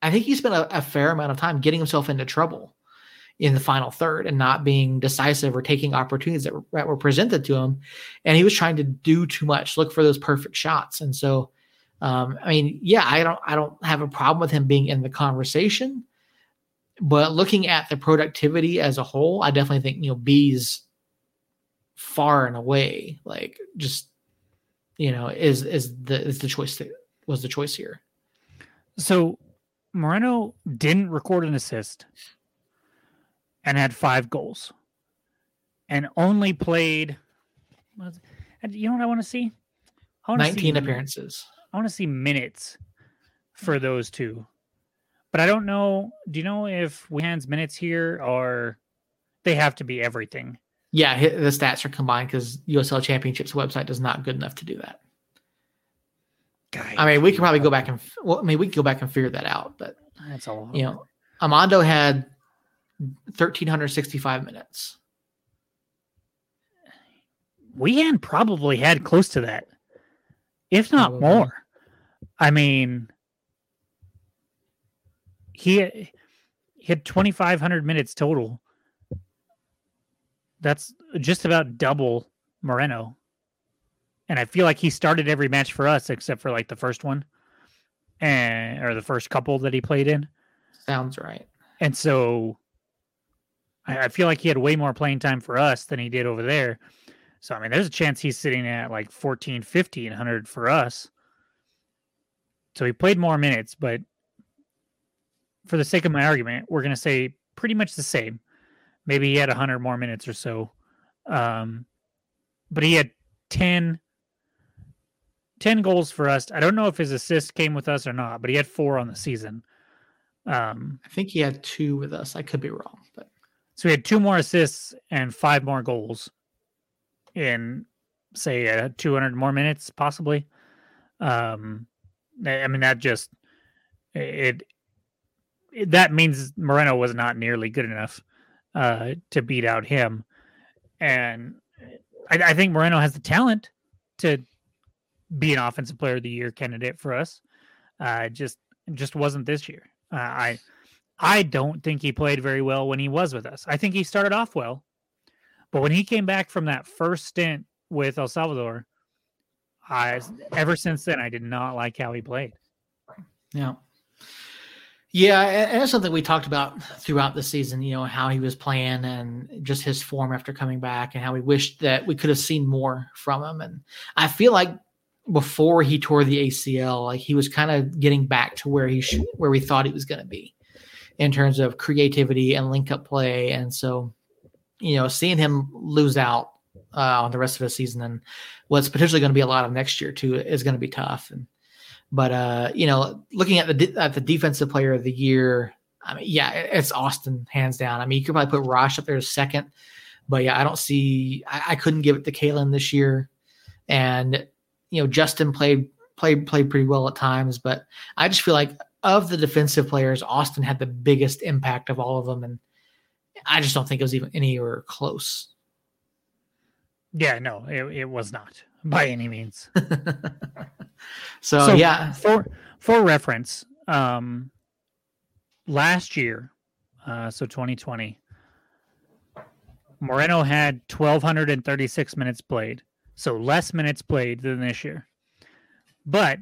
I think he spent a, a, fair amount of time getting himself into trouble in the final third and not being decisive or taking opportunities that were, that were presented to him. And he was trying to do too much, look for those perfect shots. And so, um, I mean, yeah, I don't, I don't have a problem with him being in the conversation. But looking at the productivity as a whole, I definitely think you know B's far and away like just you know is is the is the choice that was the choice here. So Moreno didn't record an assist and had five goals and only played you know what I want to see? I 19 see, appearances. I want to see minutes for those two. But I don't know. Do you know if Wehan's minutes here are they have to be everything? Yeah, the stats are combined because USL Championships website is not good enough to do that. Guy, I mean, we could probably go back and well, I mean, we could go back and figure that out, but that's a lot. You know, Amando had thirteen hundred sixty-five minutes. We had probably had close to that, if not probably. more. I mean, he, he had 2,500 minutes total. That's just about double Moreno. And I feel like he started every match for us except for like the first one and or the first couple that he played in. Sounds right. And so I, I feel like he had way more playing time for us than he did over there. So I mean there's a chance he's sitting at like 14, 1500 for us. So he played more minutes, but for the sake of my argument, we're going to say pretty much the same. Maybe he had 100 more minutes or so. Um, but he had 10, 10 goals for us. I don't know if his assist came with us or not, but he had four on the season. Um, I think he had two with us. I could be wrong, but so he had two more assists and five more goals in, say, uh, 200 more minutes, possibly. Um, I mean, that just it that means Moreno was not nearly good enough uh, to beat out him. And I, I, think Moreno has the talent to be an offensive player of the year candidate for us. Uh, just just wasn't this year. Uh, I I don't think he played very well when he was with us. I think he started off well, but when he came back from that first stint with El Salvador, I ever since then I did not like how he played. Yeah. Yeah, and that's something we talked about throughout the season. You know how he was playing and just his form after coming back, and how we wished that we could have seen more from him. And I feel like before he tore the ACL, like he was kind of getting back to where he should, where we thought he was going to be, in terms of creativity and link up play. And so, you know, seeing him lose out uh, on the rest of the season and what's potentially going to be a lot of next year too is going to be tough. And but uh, you know, looking at the at the defensive player of the year, I mean, yeah, it's Austin hands down. I mean, you could probably put Rosh up there second, but yeah, I don't see. I, I couldn't give it to Kalen this year, and you know, Justin played played played pretty well at times, but I just feel like of the defensive players, Austin had the biggest impact of all of them, and I just don't think it was even anywhere close. Yeah, no, it, it was not by any means. so, so, yeah, for for reference, um, last year, uh, so 2020, Moreno had 1,236 minutes played, so less minutes played than this year, but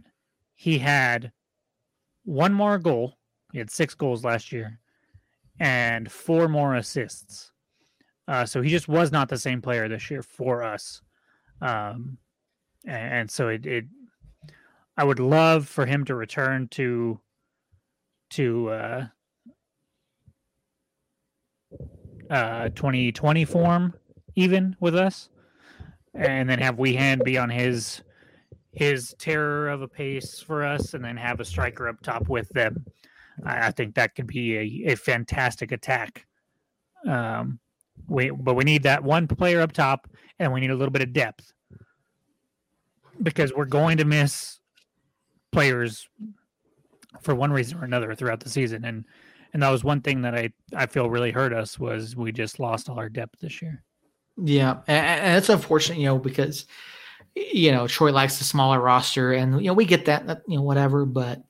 he had one more goal. He had six goals last year, and four more assists. Uh, so he just was not the same player this year for us. Um, and, and so it, it, I would love for him to return to, to, uh, uh, 2020 form even with us and then have Wehan be on his his terror of a pace for us and then have a striker up top with them. I, I think that could be a, a fantastic attack. Um, we, but we need that one player up top and we need a little bit of depth because we're going to miss players for one reason or another throughout the season and and that was one thing that I I feel really hurt us was we just lost all our depth this year. Yeah, and, and it's unfortunate, you know, because you know Troy likes the smaller roster, and you know we get that, you know, whatever. But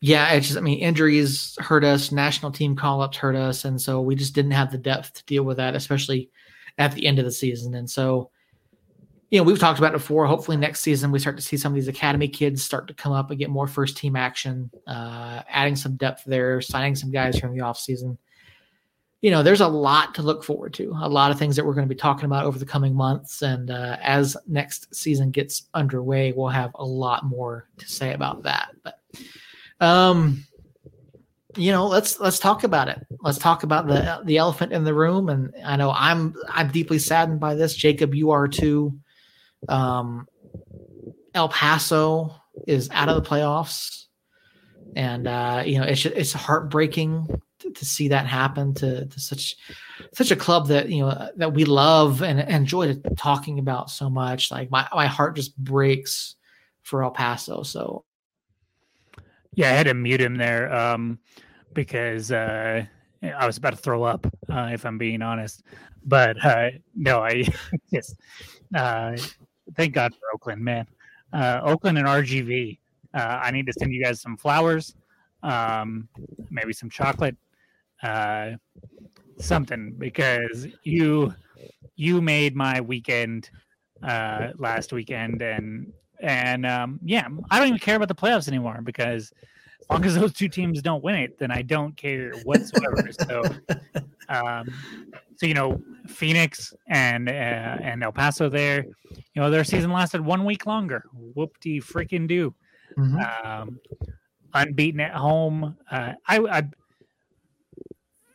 yeah, it's just I mean injuries hurt us, national team call ups hurt us, and so we just didn't have the depth to deal with that, especially at the end of the season. And so you know, we've talked about it before. Hopefully, next season we start to see some of these academy kids start to come up and get more first team action, uh, adding some depth there, signing some guys from the offseason. You know, there's a lot to look forward to, a lot of things that we're going to be talking about over the coming months. And uh, as next season gets underway, we'll have a lot more to say about that. But, um, you know, let's let's talk about it. Let's talk about the the elephant in the room. And I know I'm I'm deeply saddened by this. Jacob, you are too. Um, El Paso is out of the playoffs. and uh, you know it's it's heartbreaking to, see that happen to, to such such a club that you know that we love and, and enjoy talking about so much. Like my my heart just breaks for El Paso. So yeah, I had to mute him there um, because uh, I was about to throw up, uh, if I'm being honest. But uh, no, I just uh, thank God for Oakland, man. Uh, Oakland and RGV. Uh, I need to send you guys some flowers, um, maybe some chocolate, uh, something because you you made my weekend uh, last weekend, and and um, yeah, I don't even care about the playoffs anymore because as long as those two teams don't win it, then I don't care whatsoever. so, um, so you know, Phoenix and uh, and El Paso there, you know, their season lasted one week longer. Whoop de freaking do. Mm-hmm. Um, unbeaten at home. Uh, I, I,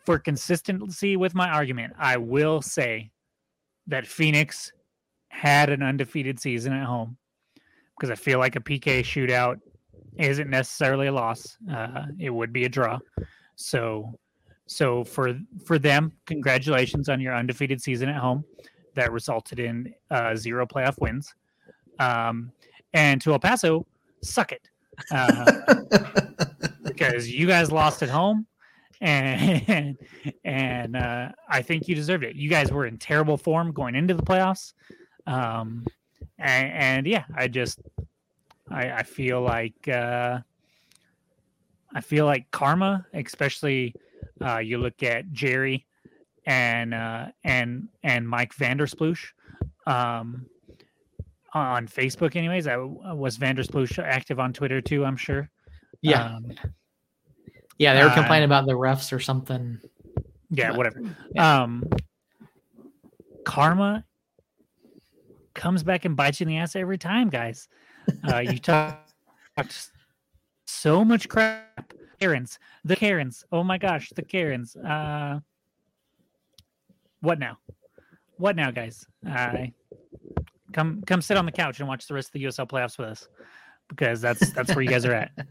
for consistency with my argument, I will say that Phoenix had an undefeated season at home because I feel like a PK shootout isn't necessarily a loss. Uh, it would be a draw. So, so for for them, congratulations on your undefeated season at home that resulted in uh, zero playoff wins. Um, and to El Paso, suck it, uh, because you guys lost at home, and and uh, I think you deserved it. You guys were in terrible form going into the playoffs, um, and, and yeah, I just I, I feel like uh, I feel like karma, especially uh, you look at Jerry and uh, and and Mike Vandersploosh um, on Facebook. Anyways, I was Vandersploosh active on Twitter too. I'm sure. Yeah. Um, yeah, they were uh, complaining about the refs or something. Yeah, whatever. Yeah. Um, karma comes back and bites you in the ass every time, guys. Uh, you talk, so much crap. Karens, the Karens. Oh my gosh, the Karens. Uh, what now? What now, guys? Uh, come come sit on the couch and watch the rest of the USL playoffs with us because that's that's where you guys are at.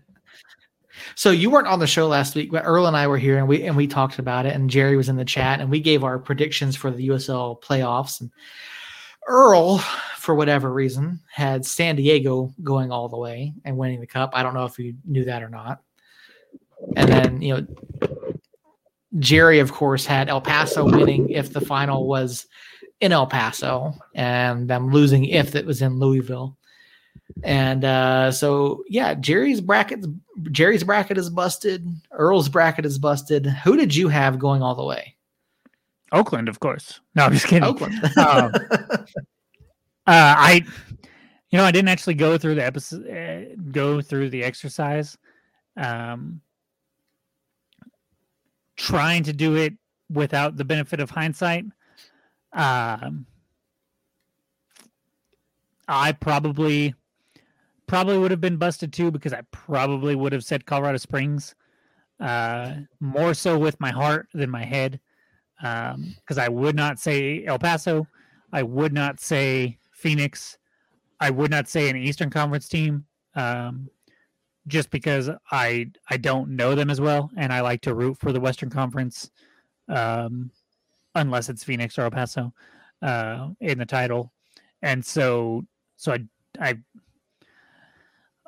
So you weren't on the show last week, but Earl and I were here and we and we talked about it, and Jerry was in the chat, and we gave our predictions for the USL playoffs. And Earl, for whatever reason, had San Diego going all the way and winning the cup. I don't know if you knew that or not. And then, you know, Jerry, of course, had El Paso winning if the final was in El Paso and them losing if it was in Louisville. And uh, so, yeah, Jerry's bracket, Jerry's bracket is busted. Earl's bracket is busted. Who did you have going all the way? Oakland, of course. No, I'm just kidding. Oakland. um, uh, I, you know, I didn't actually go through the episode, uh, go through the exercise. Um, trying to do it without the benefit of hindsight. Um, I probably probably would have been busted too because I probably would have said Colorado Springs uh, more so with my heart than my head. Because um, I would not say El Paso, I would not say Phoenix, I would not say an Eastern Conference team, um, just because I I don't know them as well, and I like to root for the Western Conference, um, unless it's Phoenix or El Paso uh, in the title, and so so I I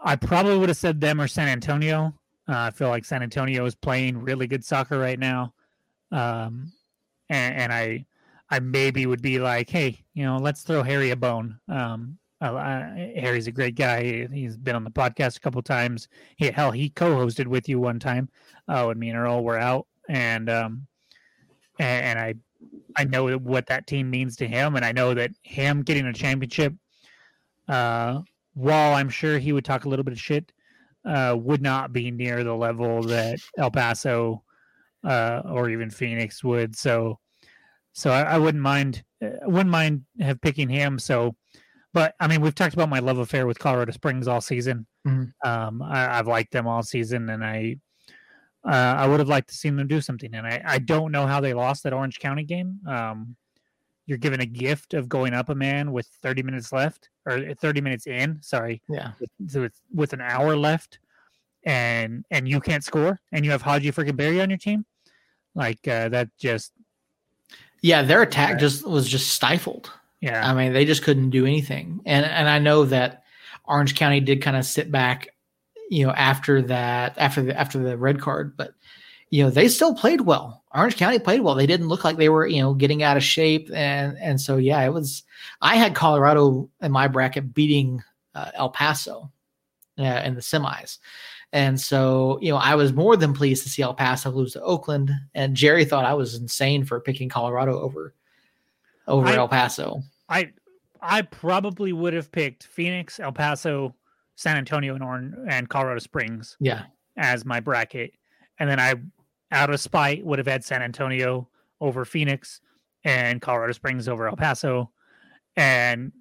I probably would have said them or San Antonio. Uh, I feel like San Antonio is playing really good soccer right now. Um, and, and I I maybe would be like, hey, you know, let's throw Harry a bone. Um, Harry's a great guy. He's been on the podcast a couple times. He hell, he co-hosted with you one time uh, when me and Earl were out, and um, and, and I I know what that team means to him, and I know that him getting a championship, uh, while I'm sure he would talk a little bit of shit, uh, would not be near the level that El Paso uh, or even Phoenix would. So, so I, I wouldn't mind, I uh, wouldn't mind have picking him. So, but I mean, we've talked about my love affair with Colorado Springs all season. Mm-hmm. Um, I, have liked them all season, and I, uh, I would have liked to see them do something. And I, I don't know how they lost that Orange County game. Um, you're given a gift of going up a man with 30 minutes left or 30 minutes in. Sorry, yeah, with, with, with an hour left and and you can't score, and you have Hadji freaking Barry on your team, like uh, that just yeah, their attack just was just stifled. Yeah, I mean they just couldn't do anything, and and I know that Orange County did kind of sit back, you know, after that after the after the red card, but you know they still played well. Orange County played well. They didn't look like they were you know getting out of shape, and and so yeah, it was. I had Colorado in my bracket beating uh, El Paso uh, in the semis. And so, you know, I was more than pleased to see El Paso lose to Oakland. And Jerry thought I was insane for picking Colorado over over I, El Paso. I I probably would have picked Phoenix, El Paso, San Antonio, and Orange and Colorado Springs. Yeah. As my bracket. And then I out of spite would have had San Antonio over Phoenix and Colorado Springs over El Paso. And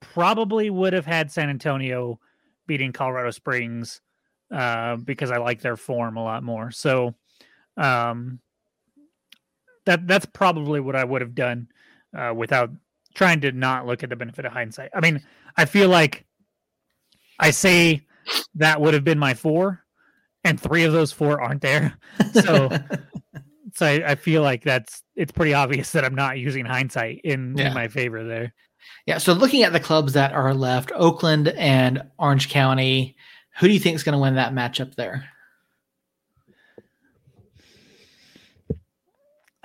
probably would have had San Antonio beating Colorado Springs uh, because I like their form a lot more. So um, that that's probably what I would have done uh, without trying to not look at the benefit of hindsight. I mean, I feel like I say that would have been my four, and three of those four aren't there. So. so I, I, feel like that's it's pretty obvious that I'm not using hindsight in, yeah. in my favor there. Yeah. So looking at the clubs that are left, Oakland and Orange County, who do you think is going to win that matchup there?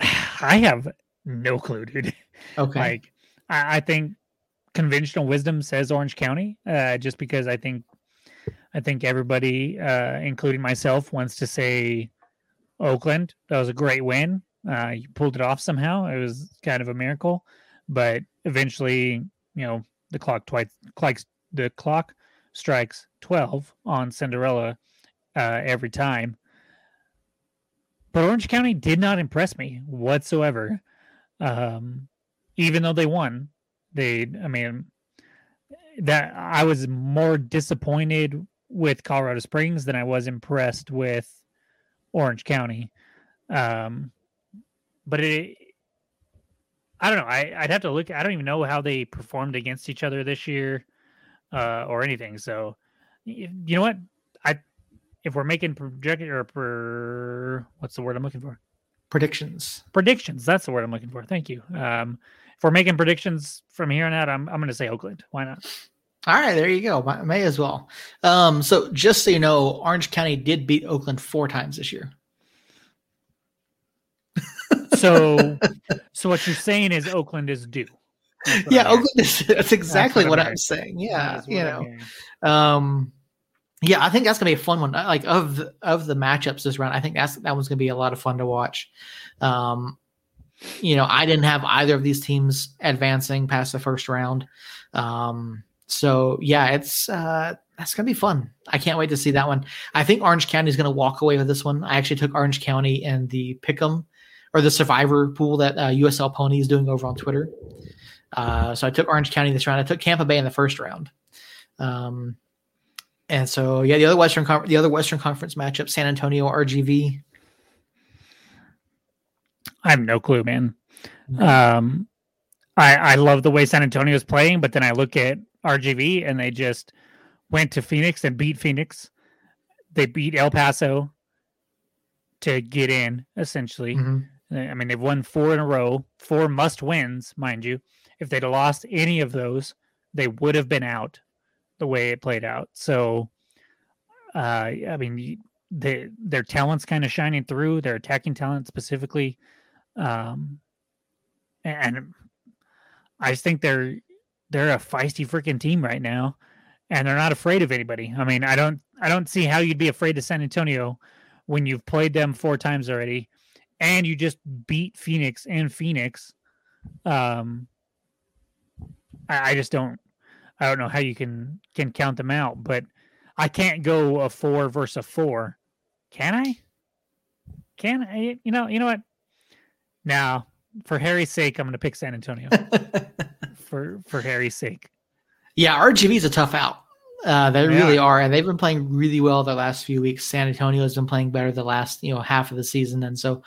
I have no clue, dude. Okay. Like, I, I think conventional wisdom says Orange County, uh, just because I think, I think everybody, uh, including myself, wants to say Oakland. That was a great win. Uh, you pulled it off somehow. It was kind of a miracle, but eventually, you know, the clock twice, clocks the clock strikes 12 on Cinderella uh, every time. But Orange County did not impress me whatsoever. Um, even though they won, they, I mean, that I was more disappointed with Colorado Springs than I was impressed with Orange County. Um, but it, I don't know. I, would have to look. I don't even know how they performed against each other this year uh, or anything. So, you, you know what? I if we're making project or per, what's the word I'm looking for? Predictions. Predictions. That's the word I'm looking for. Thank you. Um, if we're making predictions from here on out, I'm I'm going to say Oakland. Why not? All right, there you go. May as well. Um, so just so you know, Orange County did beat Oakland four times this year. so, so what you're saying is Oakland is due yeah, Oakland is, that's exactly that's what, what I'm saying. Yeah, you know, um, yeah, I think that's gonna be a fun one. Like of the, of the matchups this round, I think that's that one's gonna be a lot of fun to watch. Um, you know, I didn't have either of these teams advancing past the first round. Um, so yeah, it's uh, that's gonna be fun. I can't wait to see that one. I think Orange County is gonna walk away with this one. I actually took Orange County in the pick'em or the survivor pool that uh, USL Pony is doing over on Twitter. Uh, so I took Orange County this round. I took Tampa Bay in the first round. Um, and so yeah, the other Western Con- the other Western Conference matchup, San Antonio RGV. I have no clue, man. Mm-hmm. Um, I I love the way San Antonio is playing, but then I look at RGV and they just went to Phoenix and beat Phoenix. They beat El Paso to get in, essentially. Mm-hmm. I mean, they've won four in a row, four must wins, mind you if they'd lost any of those, they would have been out the way it played out. So, uh, I mean, they, their talents kind of shining through, their attacking talent specifically. Um, and I just think they're they're a feisty freaking team right now, and they're not afraid of anybody. I mean, I don't I don't see how you'd be afraid of San Antonio when you've played them four times already, and you just beat Phoenix and Phoenix. Um, I, I just don't I don't know how you can can count them out, but I can't go a four versus a four. Can I? Can I? You know, you know what? Now, for Harry's sake, I'm going to pick San Antonio. for for Harry's sake. Yeah, RGV is a tough out. Uh, they yeah. really are, and they've been playing really well the last few weeks. San Antonio has been playing better the last you know half of the season, and so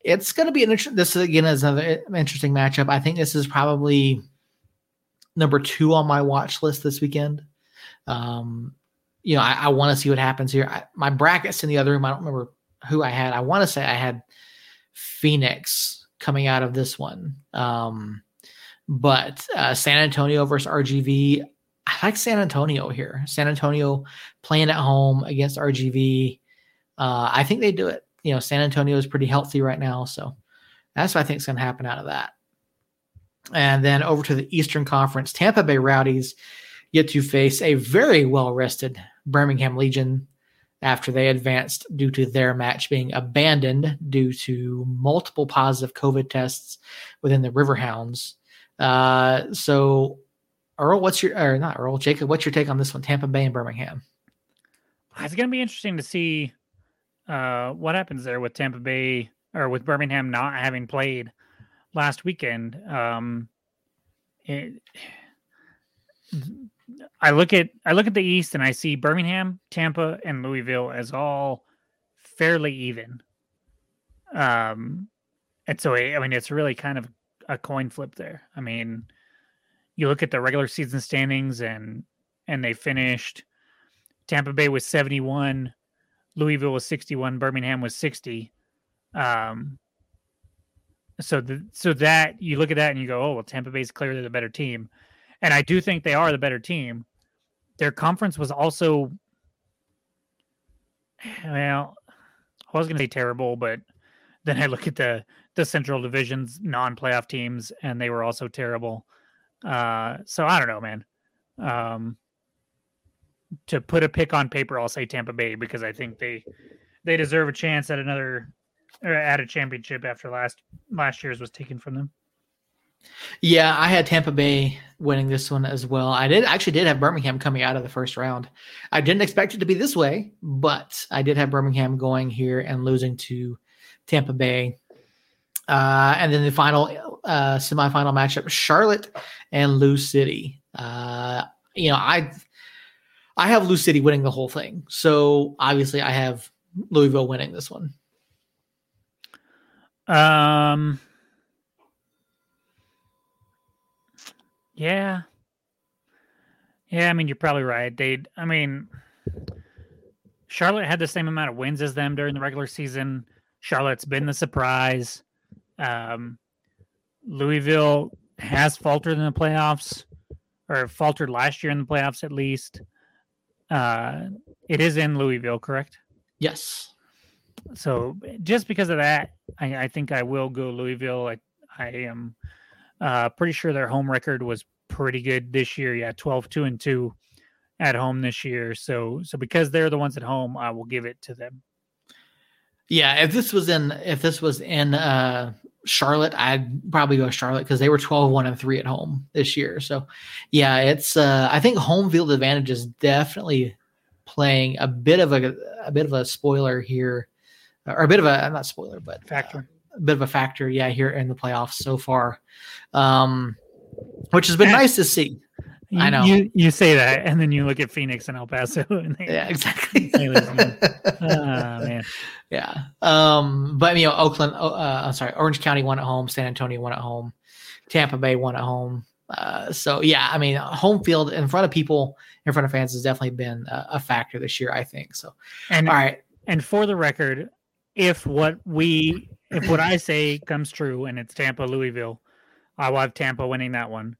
it's going to be an interesting. This again is another interesting matchup. I think this is probably number two on my watch list this weekend. Um, you know, I, I want to see what happens here. I, my brackets in the other room, I don't remember who I had. I want to say I had Phoenix coming out of this one. Um, but uh, San Antonio versus RGV, I like San Antonio here. San Antonio playing at home against RGV. Uh, I think they do it. You know, San Antonio is pretty healthy right now, so that's what I think is going to happen out of that. And then over to the Eastern Conference, Tampa Bay Rowdies get to face a very well rested Birmingham Legion after they advanced due to their match being abandoned due to multiple positive COVID tests within the Riverhounds. Uh, so, Earl, what's your, or not Earl, Jacob, what's your take on this one, Tampa Bay and Birmingham? It's going to be interesting to see uh, what happens there with Tampa Bay or with Birmingham not having played last weekend. Um, it, I look at I look at the East and I see Birmingham, Tampa, and Louisville as all fairly even. Um, and so I mean it's really kind of a coin flip there. I mean, you look at the regular season standings and and they finished Tampa Bay was 71, Louisville was 61, Birmingham was 60. Um, so the, so that you look at that and you go, oh well, Tampa Bay's clearly the better team, and I do think they are the better team. Their conference was also, well, I was going to say terrible, but then I look at the the Central Division's non-playoff teams, and they were also terrible. Uh, so I don't know, man. Um, to put a pick on paper, I'll say Tampa Bay because I think they they deserve a chance at another at a championship after last last year's was taken from them. Yeah, I had Tampa Bay winning this one as well. I did actually did have Birmingham coming out of the first round. I didn't expect it to be this way, but I did have Birmingham going here and losing to Tampa Bay. Uh, and then the final uh, semifinal matchup: Charlotte and Lou City. Uh, you know, I I have Lou City winning the whole thing, so obviously I have Louisville winning this one. Um. Yeah. Yeah, I mean you're probably right. They I mean Charlotte had the same amount of wins as them during the regular season. Charlotte's been the surprise. Um Louisville has faltered in the playoffs or faltered last year in the playoffs at least. Uh it is in Louisville, correct? Yes. So just because of that, I, I think I will go Louisville. I, I am uh, pretty sure their home record was pretty good this year. Yeah, 12, 2 and 2 at home this year. So so because they're the ones at home, I will give it to them. Yeah, if this was in if this was in uh Charlotte, I'd probably go Charlotte because they were 12 1 and 3 at home this year. So yeah, it's uh I think home field advantage is definitely playing a bit of a a bit of a spoiler here or a bit of a not spoiler, but factor, a bit of a factor, yeah, here in the playoffs so far, um, which has been nice to see. You, I know you, you say that, and then you look at Phoenix and El Paso, and they, yeah, exactly. They oh, man, yeah. Um, but you know, Oakland, uh, I'm sorry, Orange County won at home, San Antonio won at home, Tampa Bay won at home. Uh, so yeah, I mean, home field in front of people, in front of fans, has definitely been a, a factor this year. I think so. And all right, and for the record, if what we if what I say comes true and it's Tampa Louisville, I will have Tampa winning that one.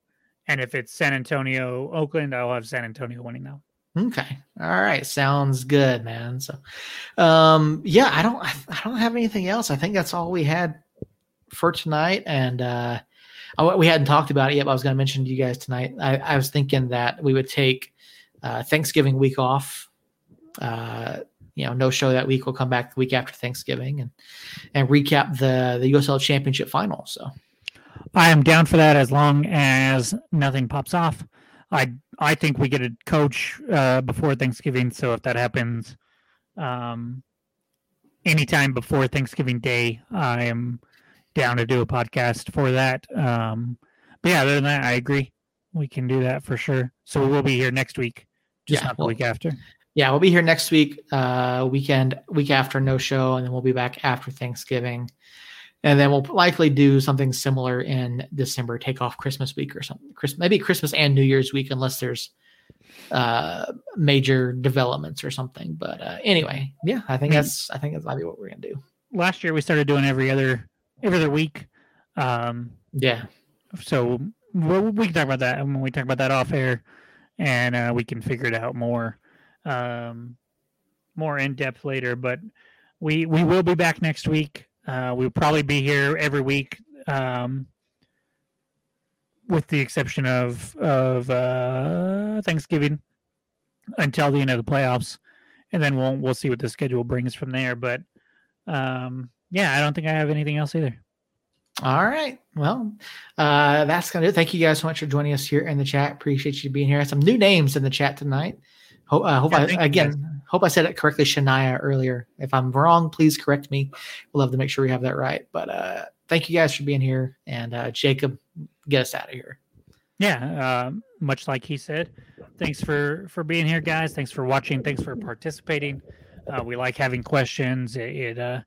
And if it's San Antonio Oakland, I'll have San Antonio winning that one. Okay. All right. Sounds good, man. So um yeah, I don't I don't have anything else. I think that's all we had for tonight. And uh we hadn't talked about it yet, but I was gonna mention to you guys tonight. I, I was thinking that we would take uh Thanksgiving week off. Uh you know no show that week. We'll come back the week after Thanksgiving and and recap the the USL Championship final. So I am down for that as long as nothing pops off. I I think we get a coach uh, before Thanksgiving. So if that happens, um, anytime before Thanksgiving Day, I am down to do a podcast for that. Um, but yeah, other than that, I agree. We can do that for sure. So we will be here next week, just yeah, not the well, week after yeah, we'll be here next week, uh, weekend, week after no show, and then we'll be back after Thanksgiving, and then we'll likely do something similar in December. Take off Christmas week or something. Chris, maybe Christmas and New Year's week, unless there's uh, major developments or something. But uh, anyway, yeah, I think that's I think that's might be what we're gonna do. Last year we started doing every other every other week. Um, yeah. So we we can talk about that when we talk about that off air, and uh, we can figure it out more, um, more in depth later. But we we will be back next week. Uh, we'll probably be here every week, um, with the exception of of uh, Thanksgiving until the end of the playoffs, and then we'll we'll see what the schedule brings from there. But um, yeah, I don't think I have anything else either. All right. Well, uh, that's gonna do it. Thank you guys so much for joining us here in the chat. Appreciate you being here. Some new names in the chat tonight. Hope, uh, hope yeah, I again hope I said it correctly, Shania earlier. If I'm wrong, please correct me. We'll love to make sure we have that right. But uh, thank you guys for being here, and uh, Jacob, get us out of here. Yeah, uh, much like he said, thanks for for being here, guys. Thanks for watching. Thanks for participating. Uh, we like having questions. It, it uh,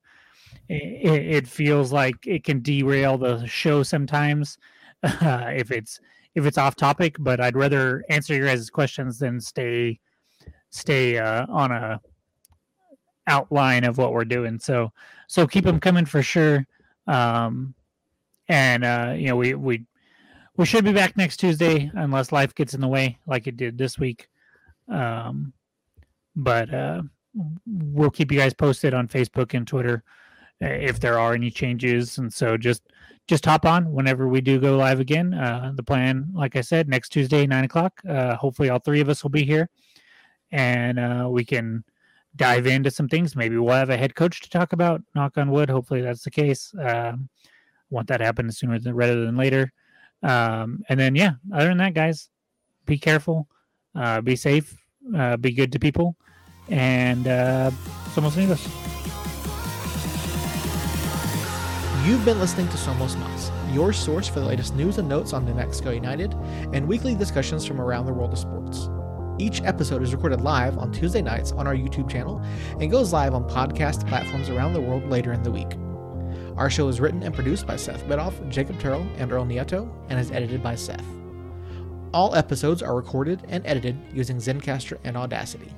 it, it, feels like it can derail the show sometimes uh, if it's if it's off topic. But I'd rather answer your guys' questions than stay stay uh, on a outline of what we're doing. So so keep them coming for sure. Um, and uh, you know we we we should be back next Tuesday unless life gets in the way like it did this week. Um, but uh, we'll keep you guys posted on Facebook and Twitter if there are any changes. And so just just hop on whenever we do go live again. Uh, the plan, like I said, next Tuesday, nine o'clock. Uh, hopefully, all three of us will be here, and uh, we can dive into some things. Maybe we'll have a head coach to talk about. Knock on wood. Hopefully, that's the case. Um, want that to happen sooner than rather than later. Um, and then, yeah, other than that, guys, be careful, uh, be safe, uh, be good to people, and uh, somos amigos. You've been listening to Somos Mas, your source for the latest news and notes on New Mexico United and weekly discussions from around the world of sports. Each episode is recorded live on Tuesday nights on our YouTube channel and goes live on podcast platforms around the world later in the week. Our show is written and produced by Seth Bedoff, Jacob Terrell, and Earl Nieto, and is edited by Seth. All episodes are recorded and edited using Zencastr and Audacity.